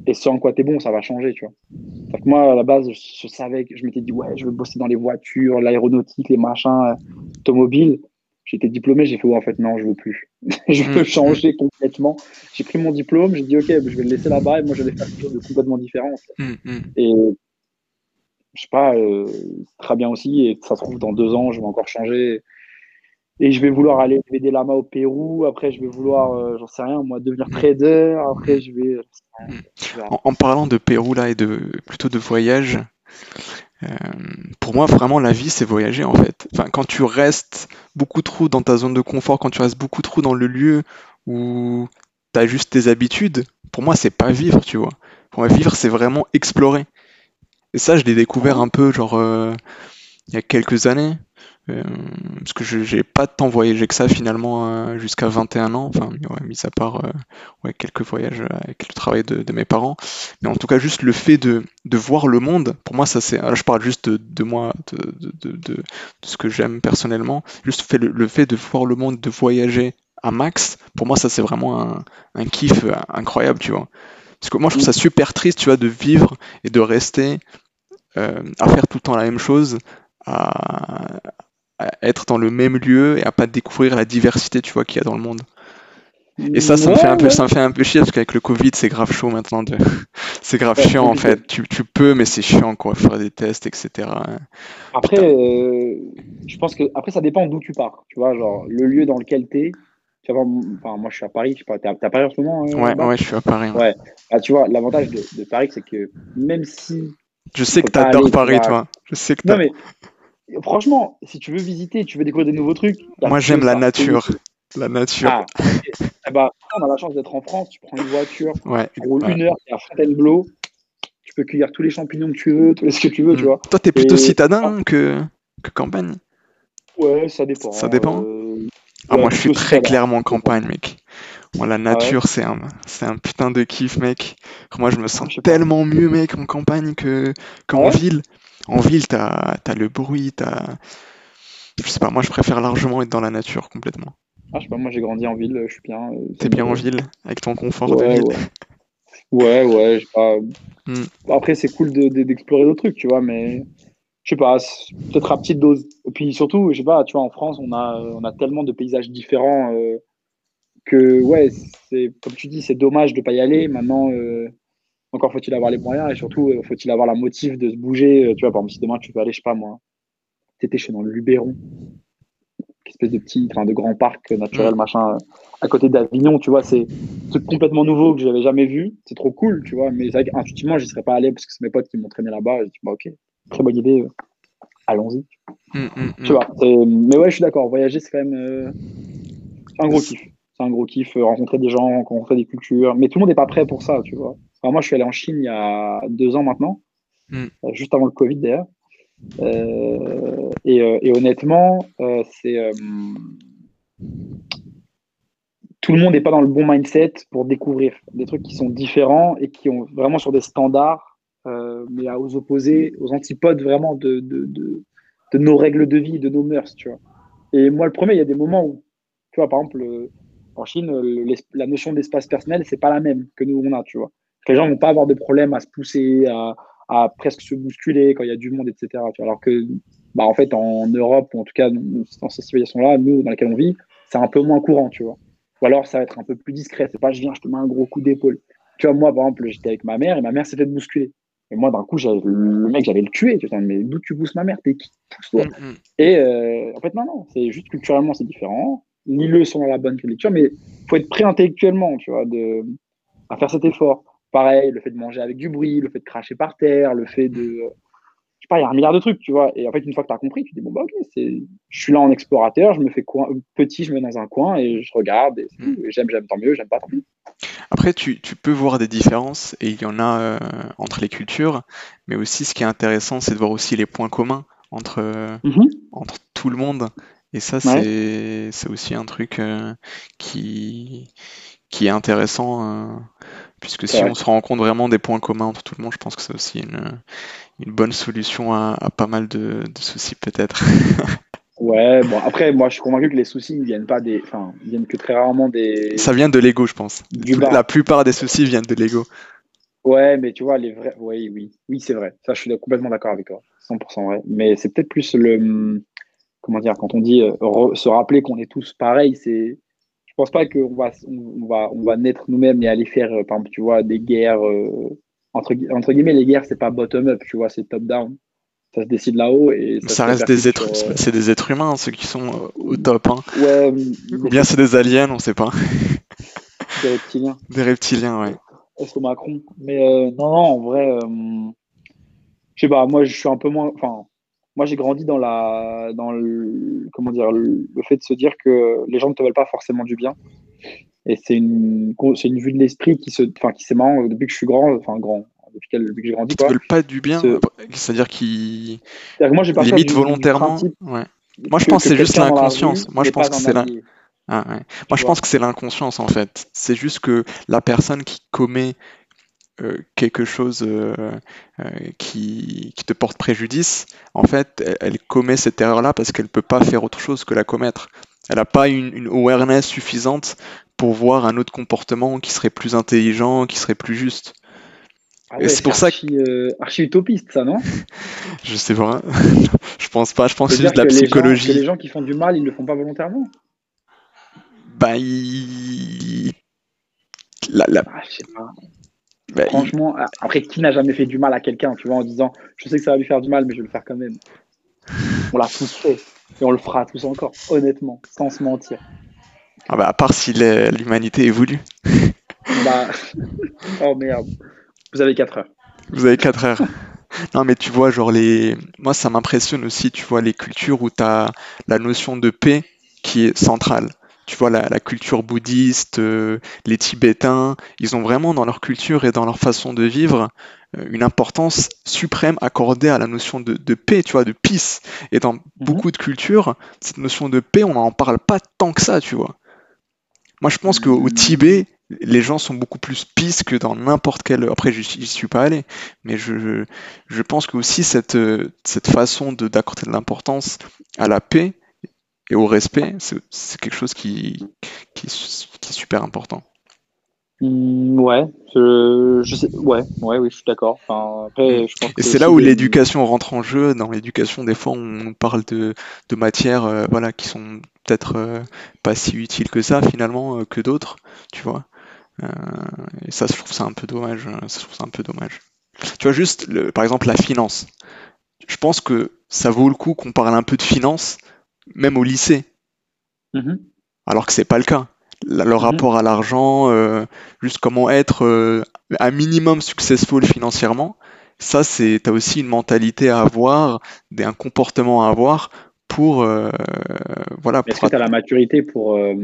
et ce en quoi tu es bon, ça va changer, tu vois. que moi, à la base, je, savais que je m'étais dit, ouais, je veux bosser dans les voitures, l'aéronautique, les machins automobiles. J'étais diplômé, j'ai fait, ouais, en fait, non, je veux plus. je veux mm, changer complètement. J'ai pris mon diplôme, j'ai dit, ok, je vais le laisser là-bas et moi, je vais faire quelque chose de complètement différent. Et je sais pas, euh, très bien aussi. Et ça se trouve, dans deux ans, je vais encore changer. Et je vais vouloir aller aider des lamas au Pérou. Après, je vais vouloir, euh, j'en sais rien, moi, devenir trader. Après, je vais. En, parlant de Pérou, là, et de plutôt de voyage, euh, pour moi, vraiment, la vie, c'est voyager, en fait. Enfin, quand tu restes beaucoup trop dans ta zone de confort, quand tu restes beaucoup trop dans le lieu où tu as juste tes habitudes, pour moi, c'est pas vivre, tu vois. Pour moi, vivre, c'est vraiment explorer. Et ça, je l'ai découvert un peu, genre, euh, il y a quelques années. Euh, parce que je n'ai pas tant voyagé que ça finalement euh, jusqu'à 21 ans, enfin mis à part ouais, quelques voyages avec le travail de, mes parents, mais en tout cas juste le fait de, de voir le monde, pour moi ça c'est, là je parle juste de, moi, de, de, ce que j'aime personnellement, juste fait le, fait de voir le monde, de voyager à max, pour moi ça c'est vraiment un, un kiff incroyable, tu vois. Parce que moi je trouve ça super triste, tu vois, de vivre et de rester euh, à faire tout le temps la même chose, à, être dans le même lieu et à pas découvrir la diversité, tu vois, qu'il y a dans le monde. Et ça, ça me fait un peu, ça me fait un peu chier parce qu'avec le Covid, c'est grave chaud maintenant. De... c'est grave chiant en fait. Tu, tu peux, mais c'est chiant quoi, faire des tests, etc. Après, euh, je pense que après ça dépend d'où tu pars. Tu vois, genre le lieu dans lequel tu es. Tu vois, enfin, moi je suis à Paris. Tu es à Paris en ce moment. Hein, ouais, ouais, je suis à Paris. Ouais. Ah, tu vois, l'avantage de, de Paris, c'est que même si je sais que t'adores Paris, toi. Je sais que Non, mais franchement, si tu veux visiter, tu veux découvrir des nouveaux trucs. Moi, j'aime la nature. La nature. Ah, eh ben, on a la chance d'être en France. Tu prends une voiture, tu roules une heure, tu es à Fontainebleau. Tu peux cueillir tous les champignons que tu veux, tout ce que tu veux, tu mm. vois. Toi, t'es plutôt citadin que, que campagne? Ouais, ça dépend. Ça dépend. Euh, ah, moi, je suis très clairement campagne, mec. Moi, la ah nature, c'est un, c'est un putain de kiff, mec. Moi, je me sens tellement mieux, mec, en campagne que, qu'en ville. En ville, t'as, as le bruit, t'as. Je sais pas, moi, je préfère largement être dans la nature complètement. Ah, je sais pas, moi, j'ai grandi en ville, je suis bien. Euh, T'es bien en ville, avec ton confort de ville. Ouais, ouais, je sais pas. Hmm. Après, c'est cool d'explorer d'autres trucs, tu vois, mais je sais pas, peut-être à petite dose. Et puis surtout, je sais pas, tu vois, en France, on a, on a tellement de paysages différents. Euh, que ouais, c'est comme tu dis, c'est dommage de pas y aller. Maintenant, euh, encore faut-il avoir les moyens et surtout euh, faut-il avoir la motive de se bouger. Euh, tu vois, par exemple, si demain tu veux aller, je sais pas moi, t'étais chez dans le Luberon, espèce de petit, enfin de grand parc naturel, mm. machin, à côté d'Avignon, tu vois, c'est truc complètement nouveau que j'avais jamais vu. C'est trop cool, tu vois. Mais intuitivement, j'y serais pas allé parce que c'est mes potes qui m'ont traîné là-bas. J'ai dit, bah, ok, très bonne idée, euh, allons-y. Mm, mm, tu vois. Mais ouais, je suis d'accord. Voyager, c'est quand même euh, un gros kiff. C'est un gros kiff, euh, rencontrer des gens, rencontrer des cultures. Mais tout le monde n'est pas prêt pour ça, tu vois. moi, je suis allé en Chine il y a deux ans maintenant, juste avant le Covid d'ailleurs. Euh, euh, et, honnêtement, euh, c'est tout le monde n'est pas dans le bon mindset pour découvrir des trucs qui sont différents et qui ont vraiment sur des standards, mais aux opposés, aux antipodes vraiment de, de, de, de, nos règles de vie, de nos mœurs, tu vois. Et moi, le premier, il y a des moments où, tu vois, par exemple, en Chine, la notion d'espace personnel, c'est pas la même que nous on a, tu vois. Les gens vont pas avoir de problème à se pousser, à, à presque se bousculer quand il y a du monde, etc. Alors que, bah, en fait, en Europe, ou en tout cas dans ces civilisations-là, nous, dans lesquelles on vit, c'est un peu moins courant, tu vois. Ou alors, ça va être un peu plus discret. C'est pas, je viens, je te mets un gros coup d'épaule. Tu vois, moi, par exemple, j'étais avec ma mère et ma mère s'est fait bousculer. Et moi, d'un coup, le mec, j'allais le tuer. Tu vois, mais d'où tu pousses ma mère? T'es qui? Mm, mm. Et euh, en fait, non, non. C'est juste culturellement, c'est différent. Ni le sont dans la bonne lecture, mais faut être prêt intellectuellement, tu vois, de, à faire cet effort pareil, le fait de manger avec du bruit, le fait de cracher par terre, le fait de. Je sais pas, il y a un milliard de trucs, tu vois. Et en fait, une fois que tu as compris, tu dis, bon, bah, ok, je suis là en explorateur, je me fais coin, petit, je me mets dans un coin et je regarde. Et, j'aime, j'aime, tant mieux, j'aime pas, tant mieux. Après, tu, tu, peux voir des différences et il y en a euh, entre les cultures, mais aussi ce qui est intéressant, c'est de voir aussi les points communs entre, mm-hmm. entre tout le monde. Et ça, c'est, c'est aussi un truc euh, qui, qui est intéressant. Euh, puisque si on se rend compte vraiment des points communs entre tout le monde, je pense que c'est aussi une, une, bonne solution à, pas mal de, soucis peut-être. ouais, bon après moi je suis convaincu que les soucis ne viennent pas des, enfin viennent que très rarement des. Ça vient de l'ego, je pense. La plupart des soucis viennent de l'ego. Ouais, mais tu vois les vrais, oui, oui, oui, c'est vrai. Ça, je suis complètement d'accord avec toi, 100% vrai. Mais c'est peut-être plus le, comment dire, quand on dit euh, se rappeler qu'on est tous pareils, c'est je pense pas qu'on va, on va, on va naître nous-mêmes et aller faire, euh, par exemple, tu vois, des guerres. Euh, entre, entre guillemets, les guerres, c'est pas bottom-up, tu vois, c'est top-down. Ça se décide là-haut et ça, reste des êtres, c'est des êtres humains, ceux qui sont euh, au top. Hein. Ouais, Ou bien c'est des aliens, on sait pas. Des reptiliens. Des reptiliens, ouais. Est-ce que Macron? Mais non, non, en vrai, je sais pas, moi je suis un peu moins. Enfin, moi j'ai grandi dans la dans le comment dire le, fait de se dire que les gens ne te veulent pas forcément du bien. Et c'est une c'est une vue de l'esprit qui se enfin qui c'est marrant depuis que je suis grand enfin grand depuis, que j'ai grandi Ils te veulent pas du bien c'est-à-dire qu'ils limite volontairement ouais. moi je pense que c'est juste l'inconscience. moi je pense que c'est la... ah, ouais. moi je pense que c'est l'inconscience en fait. C'est juste que la personne qui commet euh, quelque chose euh, euh, qui, te porte préjudice, en fait, elle, commet cette erreur-là parce qu'elle ne peut pas faire autre chose que la commettre. Elle n'a pas une, awareness suffisante pour voir un autre comportement qui serait plus intelligent, qui serait plus juste. Ah c'est pour ça que archi utopiste ça non? Je sais pas. je pense pas. Je pense juste de la psychologie. Les gens, qui font du mal, ils le font pas volontairement. Bah, la, ah, je sais pas. Bah, Franchement, après, qui n'a jamais fait du mal à quelqu'un, tu vois, en disant je sais que ça va lui faire du mal, mais je vais le faire quand même. On l'a tous fait et on le fera tous encore, honnêtement, sans se mentir. Ah bah, à part si l'humanité évolue. bah, oh merde. Vous avez 4 heures. Vous avez 4 heures. Non, mais tu vois, genre, les. Moi, ça m'impressionne aussi, tu vois, les cultures où tu as la notion de paix qui est centrale tu vois, la, culture bouddhiste, euh, les Tibétains, ils ont vraiment dans leur culture et dans leur façon de vivre euh, une importance suprême accordée à la notion de, paix, tu vois, de peace. Et dans mhm. beaucoup de cultures, cette notion de paix, on n'en parle pas tant que ça, tu vois. Moi, je pense qu'au Tibet, les gens sont beaucoup plus peace que dans n'importe quel. Après, je n'y suis pas allé, mais je, je pense que aussi cette, cette façon d'accorder de l'importance à la paix, et au respect, c'est quelque chose qui, qui, est super important. Mmh, ouais, je, sais, ouais, ouais, oui, je suis d'accord. Enfin, après, et c'est là où l'éducation rentre en jeu. Dans l'éducation, des fois, on parle de, de matières, euh, voilà, qui sont peut-être euh, pas si utiles que ça finalement euh, que d'autres, tu vois. et ça, je trouve ça un peu dommage. Ça, je trouve ça un peu dommage. Tu vois, juste, le, par exemple, la finance. Je pense que ça vaut le coup qu'on parle un peu de finance même au lycée. Mhm. alors que c'est pas le cas. Le Mhm. rapport à l'argent, euh, juste comment être euh, un minimum successful financièrement, ça c'est, t'as aussi une mentalité à avoir, un comportement à avoir pour, euh, voilà, Est-ce que tu as la maturité pour, euh,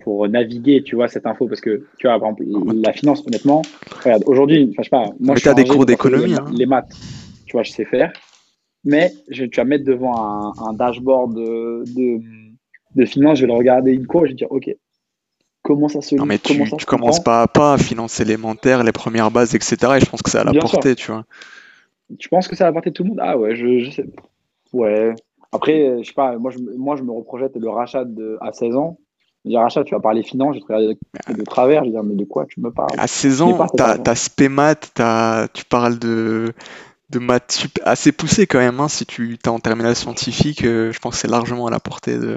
pour naviguer, tu vois, cette info? Parce que, tu vois, par exemple, la finance, honnêtement, regarde, aujourd'hui, enfin, je sais pas, moi, Mais je suis t'as des cours d'économie, les, hein. les maths, tu vois, je sais faire. Mais je, tu vas me mettre devant un, un dashboard de, de, de finance, je vais le regarder une cour et je vais dire, OK, comment ça se Non, lit, mais comment tu, tu commences pas à pas, finance élémentaire, les premières bases, etc. Et je pense que c'est à la Bien sûr. portée, tu vois. Tu penses que c'est à la portée de tout le monde? Ah ouais, je, je sais. Ouais. Après, euh, je sais pas, moi je, me- moi je me reprojette le rachat de, à 16 ans. Je dis rachat, tu vas parler finance, je vais te regarder de, de travers, je vais dire, mais de quoi tu me parles? À 16 Je n'ai ans, spé maths, t'as, tu parles de, de maths sup- assez poussées quand même, hein. Si tu t'es en terminale scientifique, euh, je pense que c'est largement à la portée de.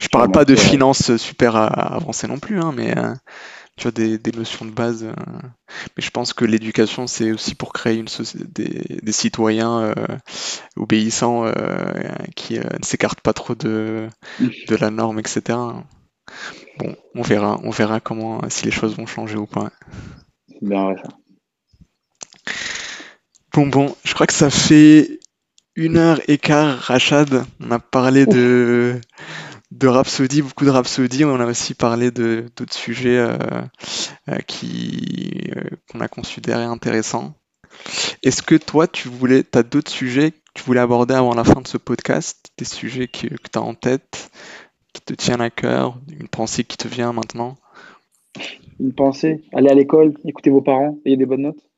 Je parle pas de c'est vrai. finance super a- avancée non plus, hein, mais euh, tu vois, des, des notions de base. euh. Mais je pense que l'éducation, c'est aussi pour créer une des, des citoyens obéissants qui ne s'écartent pas trop de, de la norme, etc. Bon, on verra, on verra comment, si les choses vont changer ou pas. C'est bien vrai, ça. Bon, bon, je crois que ça fait une heure et quart, Rachad. On a parlé de, de Rhapsody, beaucoup de Rhapsody. On a aussi parlé de d'autres sujets euh, euh, qui euh, qu'on a considérés intéressants. Est-ce que toi, tu voulais, t'as d'autres sujets que tu voulais aborder avant la fin de ce podcast? Des sujets que, que tu as en tête, qui te tiennent à cœur, une pensée qui te vient maintenant? Une pensée, allez à l'école, écoutez vos parents, ayez des bonnes notes?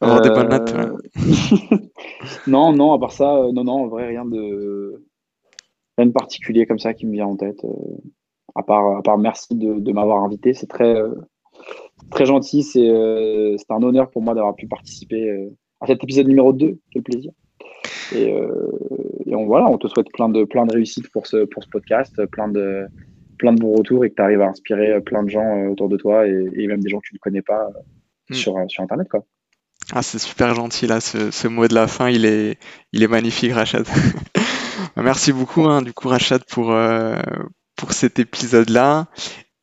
Avoir des bonnes notes, ouais. Euh, Non, non, à part ça, euh, non, non, en vrai, rien de, rien de particulier comme ça qui me vient en tête. euh, à part, à part merci de, de m'avoir invité, c'est très, très gentil, c'est un honneur pour moi d'avoir pu participer à cet épisode numéro 2, quel plaisir. Et, euh, et on, voilà, on te souhaite plein de, plein de réussite pour ce, pour ce podcast, plein de, plein de bons retours et que tu arrives à inspirer plein de gens autour de toi et, et même des gens que tu ne connais pas Mm. sur, sur Internet. Quoi. Ah, c'est super gentil là, ce, ce mot de la fin, il est, il est magnifique, Rachad. Merci beaucoup, hein, du coup, Rachad, pour, euh, pour cet épisode-là.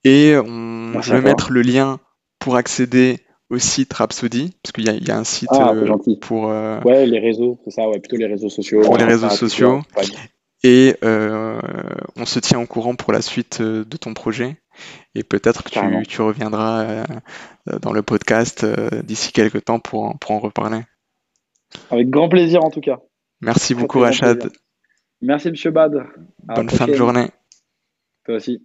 Et on, Merci je vais mettre le lien pour accéder au site Rhapsody, parce qu'il y y a un site Ah, euh, pour, euh, Ouais, les réseaux, c'est ça, ouais, plutôt les réseaux sociaux. Pour les Insta, réseaux sociaux. compagnie. et euh, on se tient au courant pour la suite de ton projet. Et peut-être que tu, tu reviendras euh, euh, dans le podcast euh, d'ici quelques temps pour, en- pour en reparler. Avec grand plaisir en tout cas. Merci beaucoup, Rachad. Merci Monsieur Bad. À Bonne fin de journée. Toi aussi.